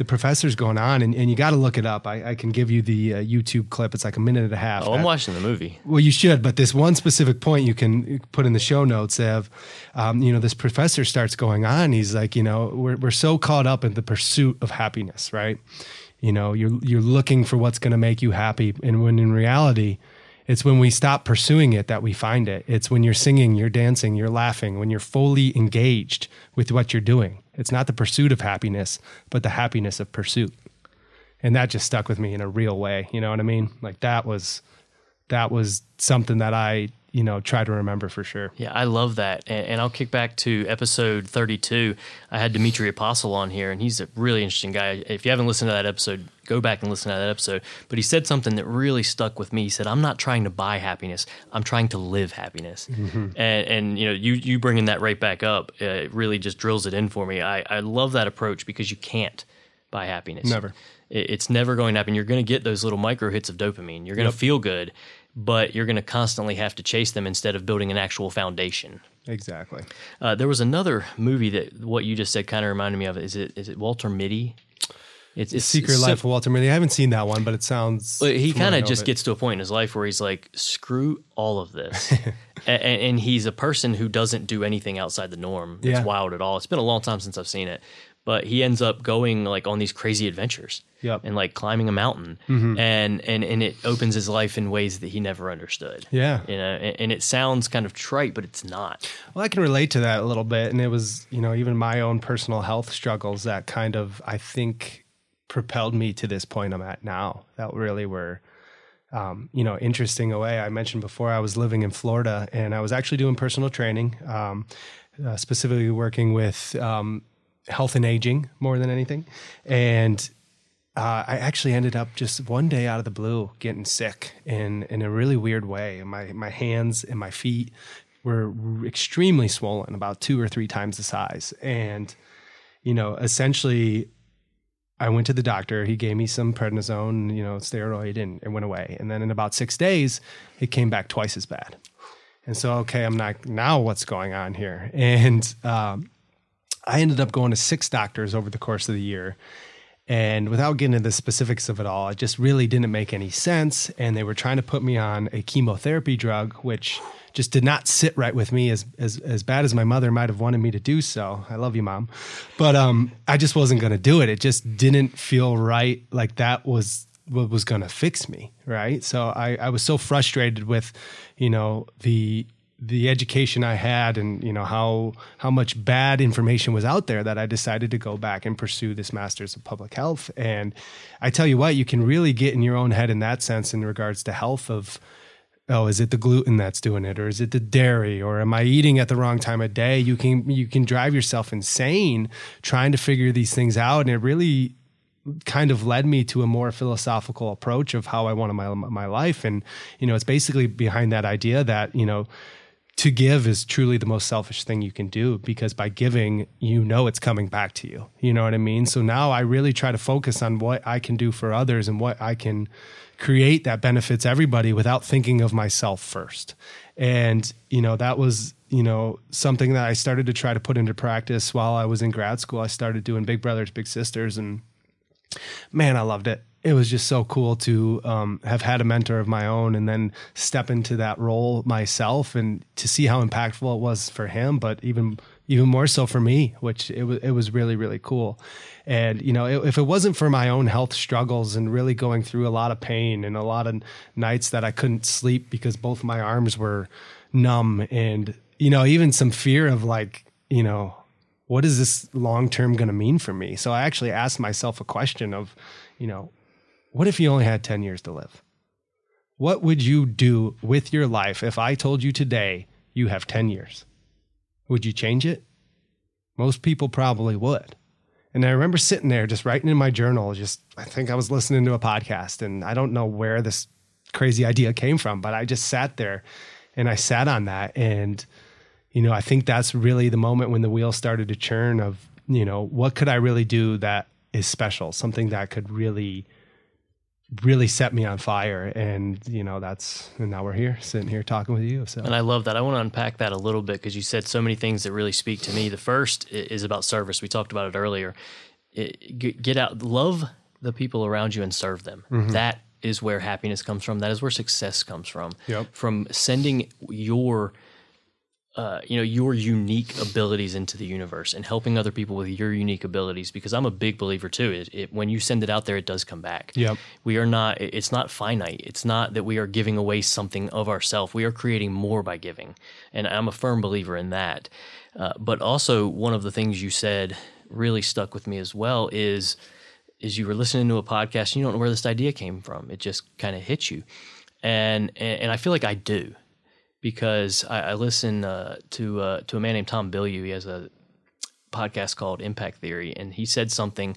Speaker 2: the professor's going on, and, and you got to look it up. I, I can give you the uh, YouTube clip. It's like a minute and a half.
Speaker 1: oh, I'm watching the movie.
Speaker 2: well, you should, but this one specific point you can put in the show notes of, um, you know, this professor starts going on. He's like, you know, we're, we're so caught up in the pursuit of happiness, right? You know, you're, you're looking for what's going to make you happy. And when in reality, it's when we stop pursuing it that we find it. It's when you're singing, you're dancing, you're laughing, when you're fully engaged with what you're doing. It's not the pursuit of happiness, but the happiness of pursuit. And that just stuck with me in a real way. You know what I mean? Like that was that was something that I, you know, try to remember for sure.
Speaker 1: Yeah, I love that. And, and I'll kick back to episode 32. I had Dimitri Apostle on here, and he's a really interesting guy. If you haven't listened to that episode, go back and listen to that episode. But he said something that really stuck with me. He said, I'm not trying to buy happiness, I'm trying to live happiness. And, and, you know, you, you bringing that right back up, uh, it really just drills it in for me. I, I love that approach because you can't buy happiness.
Speaker 2: Never.
Speaker 1: It- It's never going to happen. You're going to get those little micro hits of dopamine. You're going to feel good, but you're going to constantly have to chase them instead of building an actual foundation.
Speaker 2: Exactly.
Speaker 1: Uh, there was another movie that what you just said kind of reminded me of. Is it is it Walter Mitty? It's, it's
Speaker 2: Secret
Speaker 1: so-
Speaker 2: Life of Walter Mitty. I haven't seen that one, but it sounds.
Speaker 1: but he
Speaker 2: from what I
Speaker 1: kind of just gets to a point in his life where he's like, screw all of this. and, and he's a person who doesn't do anything outside the norm. It's
Speaker 2: Yeah.
Speaker 1: wild at all. It's been a long time since I've seen it. But he ends up going like on these crazy adventures
Speaker 2: Yep. Mm-hmm.
Speaker 1: and like climbing a mountain. And, and and it opens his life in ways that he never understood.
Speaker 2: Yeah.
Speaker 1: You know, and, and it sounds kind of trite, but it's not.
Speaker 2: Well, I can relate to that a little bit, and it was, you know, even my own personal health struggles that kind of, I think, propelled me to this point I'm at now. That really were, um, you know, interesting away. I mentioned before I was living in Florida, and I was actually doing personal training, um, uh, specifically working with um, health and aging more than anything, and uh, I actually ended up just one day out of the blue getting sick in in a really weird way. My my hands and my feet were extremely swollen, about two or three times the size, and you know, essentially, I went to the doctor. He gave me some prednisone, you know, steroid, and it went away. And then in about six days, it came back twice as bad. And so, okay, I'm not now. What's going on here? And um, I ended up going to six doctors over the course of the year. And without getting into the specifics of it all, it just really didn't make any sense. And they were trying to put me on a chemotherapy drug, which just did not sit right with me as as, as bad as my mother might have wanted me to do so. I love you, mom. But um, I just wasn't going to do it. It just didn't feel right. Like that was what was going to fix me. Right. So I, I was so frustrated with, you know, the the education I had and you know how how much bad information was out there that I decided to go back and pursue this masters of public health. And I tell you what you can really get in your own head in that sense in regards to health of oh is it the gluten that's doing it or is it the dairy or am i eating at the wrong time of day? You can you can drive yourself insane trying to figure these things out. And it really kind of led me to a more philosophical approach of how I wanted my my life. And you know it's basically behind that idea that you know to give is truly the most selfish thing you can do because by giving you know it's coming back to you. You know what i mean? So now i really try to focus on what i can do for others and what i can create that benefits everybody without thinking of myself first. And you know that was you know something that i started to try to put into practice while i was in grad school. I started doing big brothers big sisters and man i loved it it was just so cool to um, have had a mentor of my own and then step into that role myself and to see how impactful it was for him, but even even more so for me, which it was it was really really cool. And you know, if it wasn't for my own health struggles and really going through a lot of pain and a lot of nights that I couldn't sleep because both my arms were numb and you know even some fear of like you know what is this long term going to mean for me? So I actually asked myself a question of you know what if you only had 10 years to live? What would you do with your life if I told you today you have 10 years? Would you change it? Most people probably would. And I remember sitting there just writing in my journal, just I think I was listening to a podcast and I don't know where this crazy idea came from, but I just sat there and I sat on that and you know, I think that's really the moment when the wheel started to churn of, you know, what could I really do that is special, something that could really really set me on fire. And you know that's and now we're here sitting here talking with you. So
Speaker 1: and i love that. I want to unpack that a little bit because you said so many things that really speak to me. The first is about service. We talked about it earlier. It, get out love the people around you and serve them. Mm-hmm. that is where happiness comes from. That is where success comes from.
Speaker 2: Yep.
Speaker 1: from sending your uh, you know your unique abilities into the universe and helping other people with your unique abilities because I'm a big believer too. It, it, when you send it out there, it does come back.
Speaker 2: Yep.
Speaker 1: We are not. It's not finite. It's not that we are giving away something of ourselves. We are creating more by giving, and I'm a firm believer in that. Uh, but also, one of the things you said really stuck with me as well is is you were listening to a podcast and you don't know where this idea came from. It just kind of hits you, and, and and I feel like I do because I, I listen uh, to uh, to a man named Tom Bilyeu. He has a podcast called Impact Theory, and he said something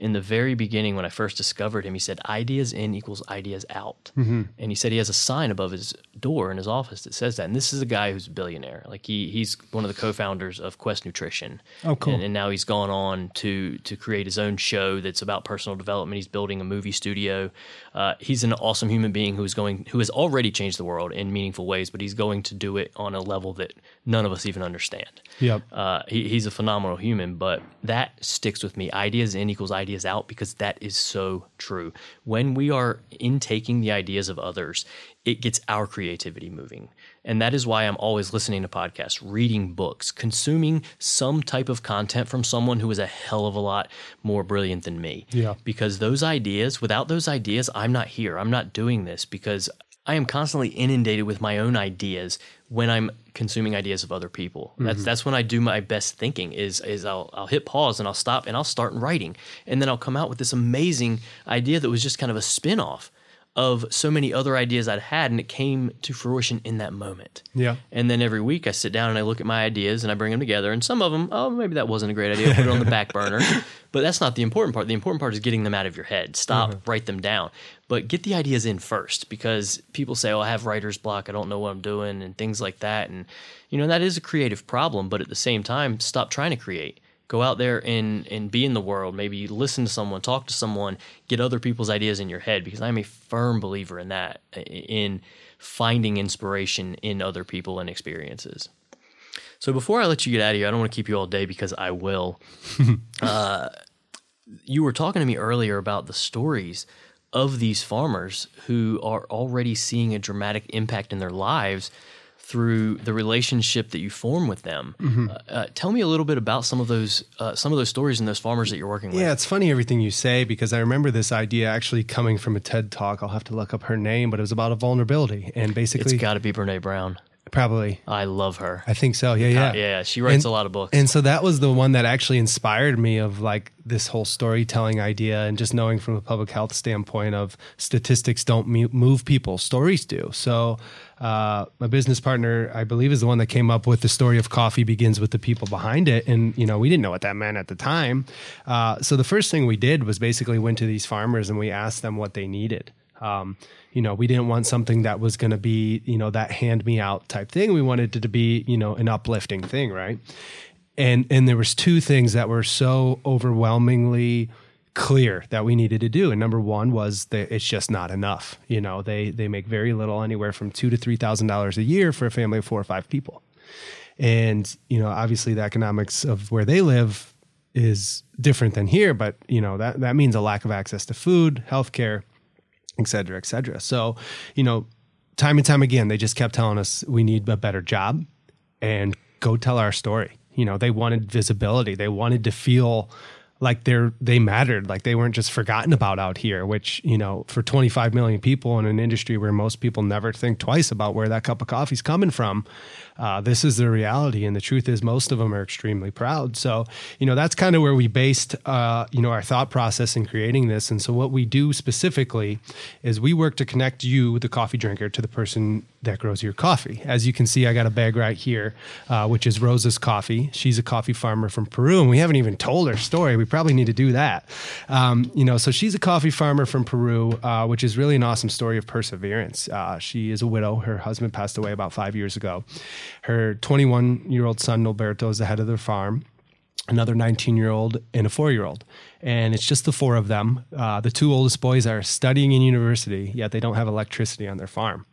Speaker 1: in the very beginning when I first discovered him, he said ideas in equals ideas out. Mm-hmm. And he said he has a sign above his door in his office that says that. And this is a guy who's a billionaire. Like he he's one of the co-founders of Quest Nutrition.
Speaker 2: Oh, cool.
Speaker 1: And, and, now he's gone on to to create his own show that's about personal development. He's building a movie studio. Uh, he's an awesome human being who's going who has already changed the world in meaningful ways, but he's going to do it on a level that none of us even understand.
Speaker 2: Yep.
Speaker 1: Uh, he, he's a phenomenal human, but that sticks with me. Ideas in equals ideas ideas out because that is so true. When we are intaking the ideas of others, it gets our creativity moving. And that is why I'm always listening to podcasts, reading books, consuming some type of content from someone who is a hell of a lot more brilliant than me.
Speaker 2: Yeah.
Speaker 1: Because those ideas, without those ideas, I'm not here. I'm not doing this because I am constantly inundated with my own ideas when I'm consuming ideas of other people. That's mm-hmm. that's when I do my best thinking. Is is I'll I'll hit pause and I'll stop and I'll start writing, and then I'll come out with this amazing idea that was just kind of a spin off of so many other ideas I'd had, and it came to fruition in that moment.
Speaker 2: Yeah.
Speaker 1: And then every week I sit down and I look at my ideas and I bring them together, and some of them, oh, maybe that wasn't a great idea. Put it on the back burner. But that's not the important part. The important part is getting them out of your head. Stop, mm-hmm. write them down, but get the ideas in first because people say, "Oh, I have writer's block. I don't know what I'm doing," and things like that. And you know that is a creative problem. But at the same time, stop trying to create go out there and and be in the world. Maybe listen to someone talk to someone get other people's ideas in your head because i'm a firm believer in that in finding inspiration in other people and experiences. So before i let you get out of here i don't want to keep you all day because i will. Uh, you were talking to me earlier about the stories of these farmers who are already seeing a dramatic impact in their lives through the relationship that you form with them. Mm-hmm. Uh, uh, tell me a little bit about some of those uh, some of those stories and those farmers that you're working with.
Speaker 2: Yeah, it's funny everything you say because I remember this idea actually coming from a TED talk. I'll have to look up her name, but it was about a vulnerability and basically
Speaker 1: it's got to be Brene Brown.
Speaker 2: Probably.
Speaker 1: I love her.
Speaker 2: I think so. Yeah, yeah.
Speaker 1: yeah, she writes
Speaker 2: And-
Speaker 1: a lot of books.
Speaker 2: And so that was the one that actually inspired me of like this whole storytelling idea and just knowing from a public health standpoint of statistics don't move people, stories do. So uh, my business partner, I believe, is the one that came up with the story of coffee begins with the people behind it. And, you know, we didn't know what that meant at the time. Uh, so the first thing we did was basically went to these farmers and we asked them what they needed. Um, you know, we didn't want something that was going to be, you know, that hand me out type thing. We wanted it to be, you know, an uplifting thing, right? And and there was two things that were so overwhelmingly clear that we needed to do. And number one was that it's just not enough. You know, they they make very little, anywhere from two to three thousand dollars a year for a family of four or five people. And, you know, obviously the economics of where they live is different than here, but you know, that that means a lack of access to food, healthcare, et cetera, et cetera. So, you know, time and time again, they just kept telling us we need a better job and go tell our story. You know, they wanted visibility. They wanted to feel like they're they mattered, like they weren't just forgotten about out here, which, you know, for 25 million people in an industry where most people never think twice about where that cup of coffee's coming from, uh, this is the reality. And the truth is most of them are extremely proud. So, you know, that's kind of where we based uh, you know, our thought process in creating this. And so what we do specifically is we work to connect you, the coffee drinker, to the person that grows your coffee. As you can see, I got a bag right here, uh, which is Rosa's Coffee. She's a coffee farmer from Peru, and we haven't even told her story. We probably need to do that. Um, you know, so she's a coffee farmer from Peru, uh, which is really an awesome story of perseverance. Uh, she is a widow. Her husband passed away about five years ago. Her 21 year old son, Norberto, is the head of their farm another 19 year old and a four year old. And it's just the four of them. Uh, the two oldest boys are studying in university, yet they don't have electricity on their farm.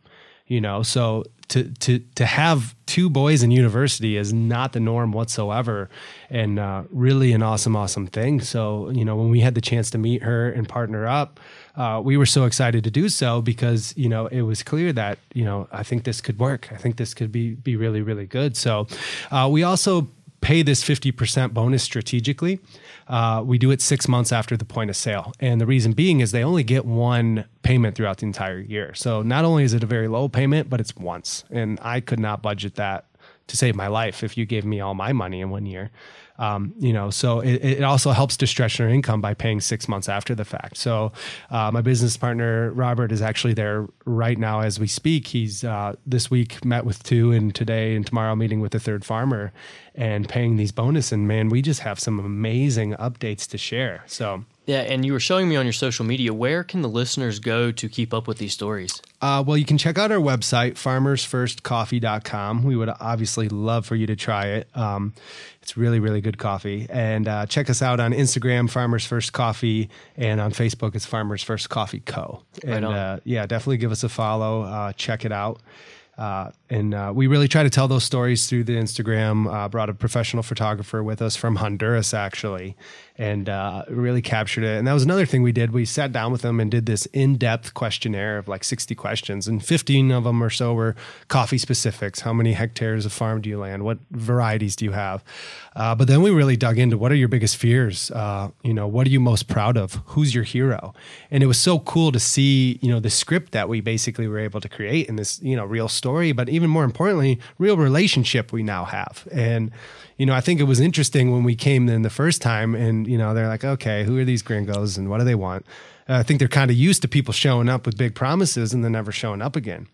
Speaker 2: You know, so to to to have two boys in university is not the norm whatsoever, and uh, really an awesome, awesome thing. So you know, when we had the chance to meet her and partner up, uh, we were so excited to do so because you know it was clear that you know I think this could work. I think this could be be really, really good. So uh, we also pay this 50% bonus strategically. Uh, we do it six months after the point of sale. And the reason being is they only get one payment throughout the entire year. So not only is it a very low payment, but it's once. And I could not budget that to save my life if you gave me all my money in one year. Um, you know, so it, it also helps to stretch their income by paying six months after the fact. So uh, my business partner Robert is actually there right now as we speak. He's uh, this week met with two, and today and tomorrow meeting with the third farmer and paying these bonus. And man, we just have some amazing updates to share. So.
Speaker 1: yeah, and you were showing me on your social media. Where can the listeners go to keep up with these stories?
Speaker 2: Uh, well, you can check out our website, farmersfirstcoffee.com. We would obviously love for you to try it. Um, it's really, really good coffee. And uh, check us out on Instagram, Farmers First Coffee, and on Facebook, it's Farmers First Coffee Co. And
Speaker 1: on.
Speaker 2: uh, yeah, definitely give us a follow. Uh, check it out. Uh, and uh, we really try to tell those stories through the Instagram. Uh, brought a professional photographer with us from Honduras, actually, and uh, really captured it. And that was another thing we did. We sat down with them and did this in depth questionnaire of like 60 questions, and 15 of them or so were coffee specifics. How many hectares of farm do you land? What varieties do you have? Uh, but then we really dug into what are your biggest fears? Uh, you know, what are you most proud of? Who's your hero? And it was so cool to see, you know, the script that we basically were able to create in this, you know, real story, but even more importantly, real relationship we now have. And, you know, I think it was interesting when we came in the first time and, you know, they're like, okay, who are these gringos and what do they want? Uh, I think they're kind of used to people showing up with big promises and then never showing up again.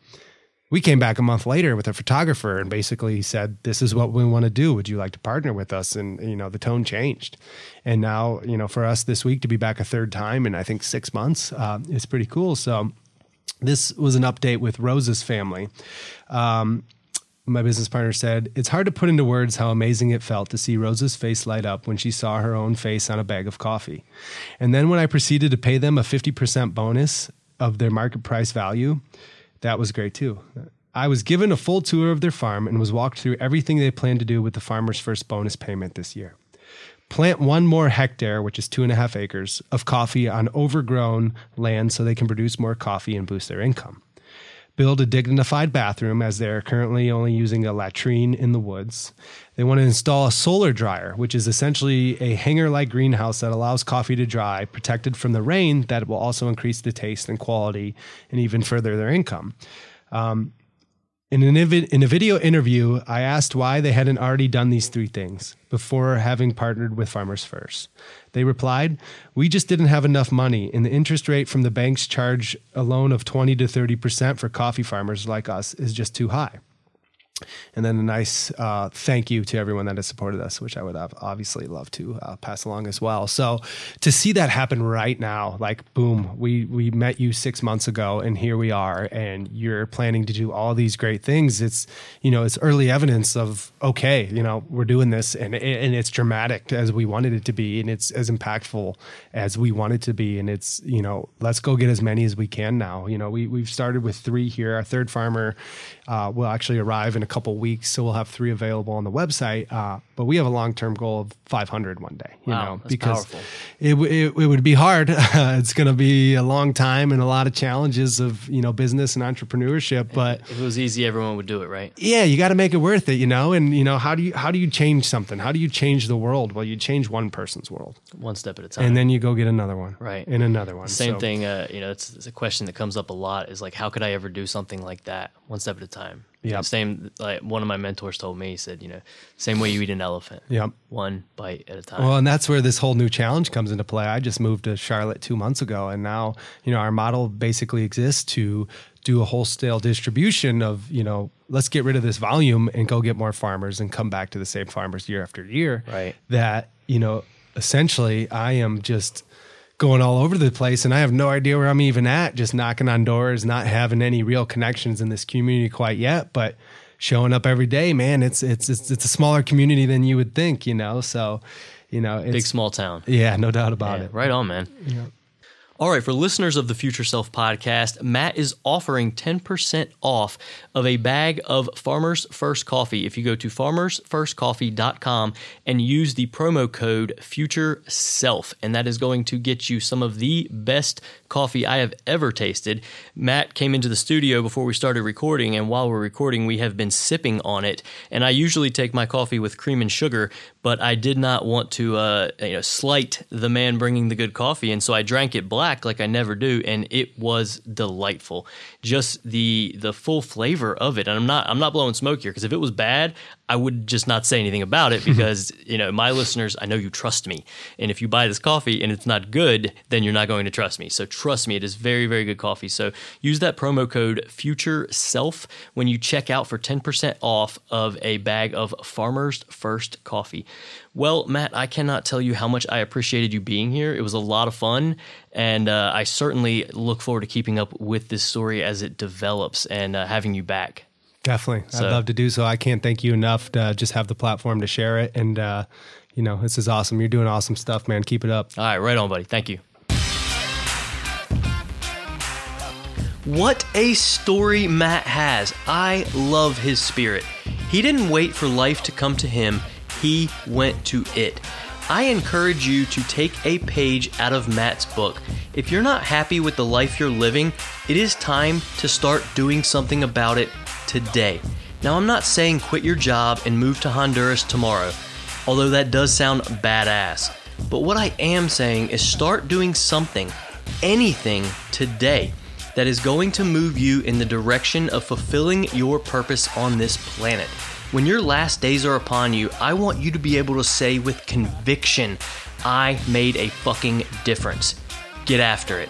Speaker 2: We came back a month later with a photographer and basically said this is what we want to do. Would you like to partner with us? And you know the tone changed. And now you know for us this week to be back a third time in i think six months uh, is pretty cool. So this was an update with Rosa's family. Um, my business partner said, It's hard to put into words how amazing it felt to see Rosa's face light up when she saw her own face on a bag of coffee. And then when I proceeded to pay them a 50% bonus of their market price value, that was great too. I was given a full tour of their farm and was walked through everything they plan to do with the Farmers First bonus payment this year. Plant one more hectare, which is two and a half acres, of coffee on overgrown land so they can produce more coffee and boost their income build a dignified bathroom as they're currently only using a latrine in the woods. They want to install a solar dryer, which is essentially a hanger like greenhouse that allows coffee to dry, protected from the rain, that will also increase the taste and quality and even further their income. Um, In, an, in a video interview, I asked why they hadn't already done these three things before having partnered with Farmers First. They replied, We just didn't have enough money, and the interest rate from the banks charge a loan of 20 to 30% for coffee farmers like us is just too high and then a nice uh, thank you to everyone that has supported us, which I would have obviously love to uh, pass along as well. So to see that happen right now, like boom, we we met you six months ago, and here we are, and you're planning to do all these great things. It's you know it's early evidence of okay, you know we're doing this, and and it's dramatic as we wanted it to be, and it's as impactful as we wanted it to be, and it's you know let's go get as many as we can now. You know we we've started with three here. Our third farmer uh, will actually arrive in a couple weeks, so we'll have three available on the website. Uh, but we have a long term goal of 500 one day. You
Speaker 1: wow,
Speaker 2: know,
Speaker 1: because
Speaker 2: it, it, it would be hard. it's going to be a long time and a lot of challenges of you know business and entrepreneurship. But
Speaker 1: if it was easy, everyone would do it, right?
Speaker 2: Yeah, you got to make it worth it. You know, and you know how do you how do you change something? How do you change the world? Well, you change one person's world,
Speaker 1: one step at a time,
Speaker 2: and then you go get another one,
Speaker 1: right,
Speaker 2: and another one.
Speaker 1: Same so. thing. Uh, you know, it's, it's a question that comes up a lot. Is like, how could I ever do something like that? One step at a time.
Speaker 2: Yeah.
Speaker 1: Same like one of my mentors told me, he said, you know, same way you eat an elephant.
Speaker 2: Yep.
Speaker 1: One bite at a time.
Speaker 2: Well, and that's where this whole new challenge comes into play. I just moved to Charlotte two months ago and now, you know, our model basically exists to do a wholesale distribution of, you know, let's get rid of this volume and go get more farmers and come back to the same farmers year after year.
Speaker 1: Right.
Speaker 2: That, you know, essentially I am just going all over the place and I have no idea where I'm even at, just knocking on doors, not having any real connections in this community quite yet, but showing up every day, man, it's it's it's, it's a smaller community than you would think, you know. So, you know,
Speaker 1: big small town.
Speaker 2: Yeah, no doubt about
Speaker 1: yeah,
Speaker 2: it.
Speaker 1: Right on, man.
Speaker 2: Yeah.
Speaker 1: All right, for listeners of the Future Self podcast, Matt is offering 10% off of a bag of Farmers First Coffee if you go to farmersfirstcoffee.com and use the promo code Future Self. And that is going to get you some of the best coffee I have ever tasted. Matt came into the studio before we started recording, and while we're recording, we have been sipping on it. And I usually take my coffee with cream and sugar, but I did not want to uh, you know, slight the man bringing the good coffee. And so I drank it black black like I never do, and it was delightful. Just the the full flavor of it. And I'm not I'm not blowing smoke here because if it was bad, I would just not say anything about it because you know my listeners. I know you trust me, and if you buy this coffee and it's not good, then you're not going to trust me. So trust me, it is very very good coffee. So use that promo code Future Self when you check out for 10% off of a bag of Farmers First coffee. Well, Matt, I cannot tell you how much I appreciated you being here. It was a lot of fun, and uh, I certainly look forward to keeping up with this story as it develops and uh, having you back.
Speaker 2: Definitely, so, I'd love to do so. I can't thank you enough to just have the platform to share it, and uh, you know, this is awesome. You're doing awesome stuff, man. Keep it up.
Speaker 1: All right, right on, buddy. Thank you. What a story Matt has. I love his spirit. He didn't wait for life to come to him he went to it. I encourage you to take a page out of Matt's book. If you're not happy with the life you're living, it is time to start doing something about it today. Now, I'm not saying quit your job and move to Honduras tomorrow, although that does sound badass. But what I am saying is start doing something, anything today that is going to move you in the direction of fulfilling your purpose on this planet. When your last days are upon you, I want you to be able to say with conviction, I made a fucking difference. Get after it.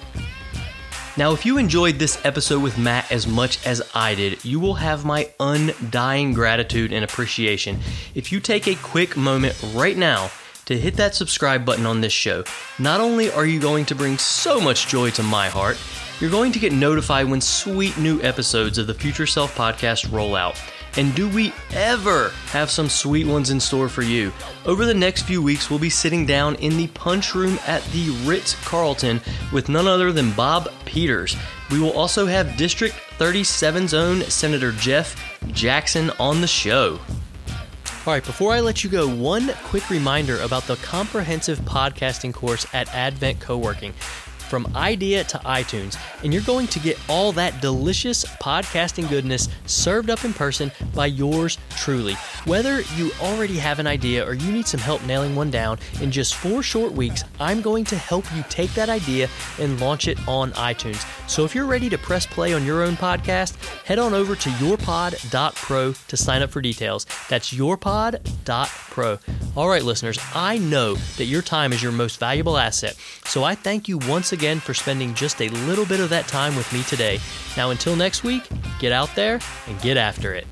Speaker 1: Now, if you enjoyed this episode with Matt as much as I did, you will have my undying gratitude and appreciation if you take a quick moment right now to hit that subscribe button on this show. Not only are you going to bring so much joy to my heart, you're going to get notified when sweet new episodes of the Future Self podcast roll out. And do we ever have some sweet ones in store for you? Over the next few weeks, we'll be sitting down in the punch room at the Ritz Carlton with none other than Bob Peters. We will also have District 37's own Senator Jeff Jackson on the show. All right, before I let you go, one quick reminder about the comprehensive podcasting course at Advent Co-working. From idea to iTunes, and you're going to get all that delicious podcasting goodness served up in person by yours truly. Whether you already have an idea or you need some help nailing one down, in just four short weeks, I'm going to help you take that idea and launch it on iTunes. So if you're ready to press play on your own podcast, head on over to yourpod.pro to sign up for details. That's yourpod.pro. All right, listeners, I know that your time is your most valuable asset, so I thank you once again for spending just a little bit of that time with me today. Now, until next week, get out there and get after it.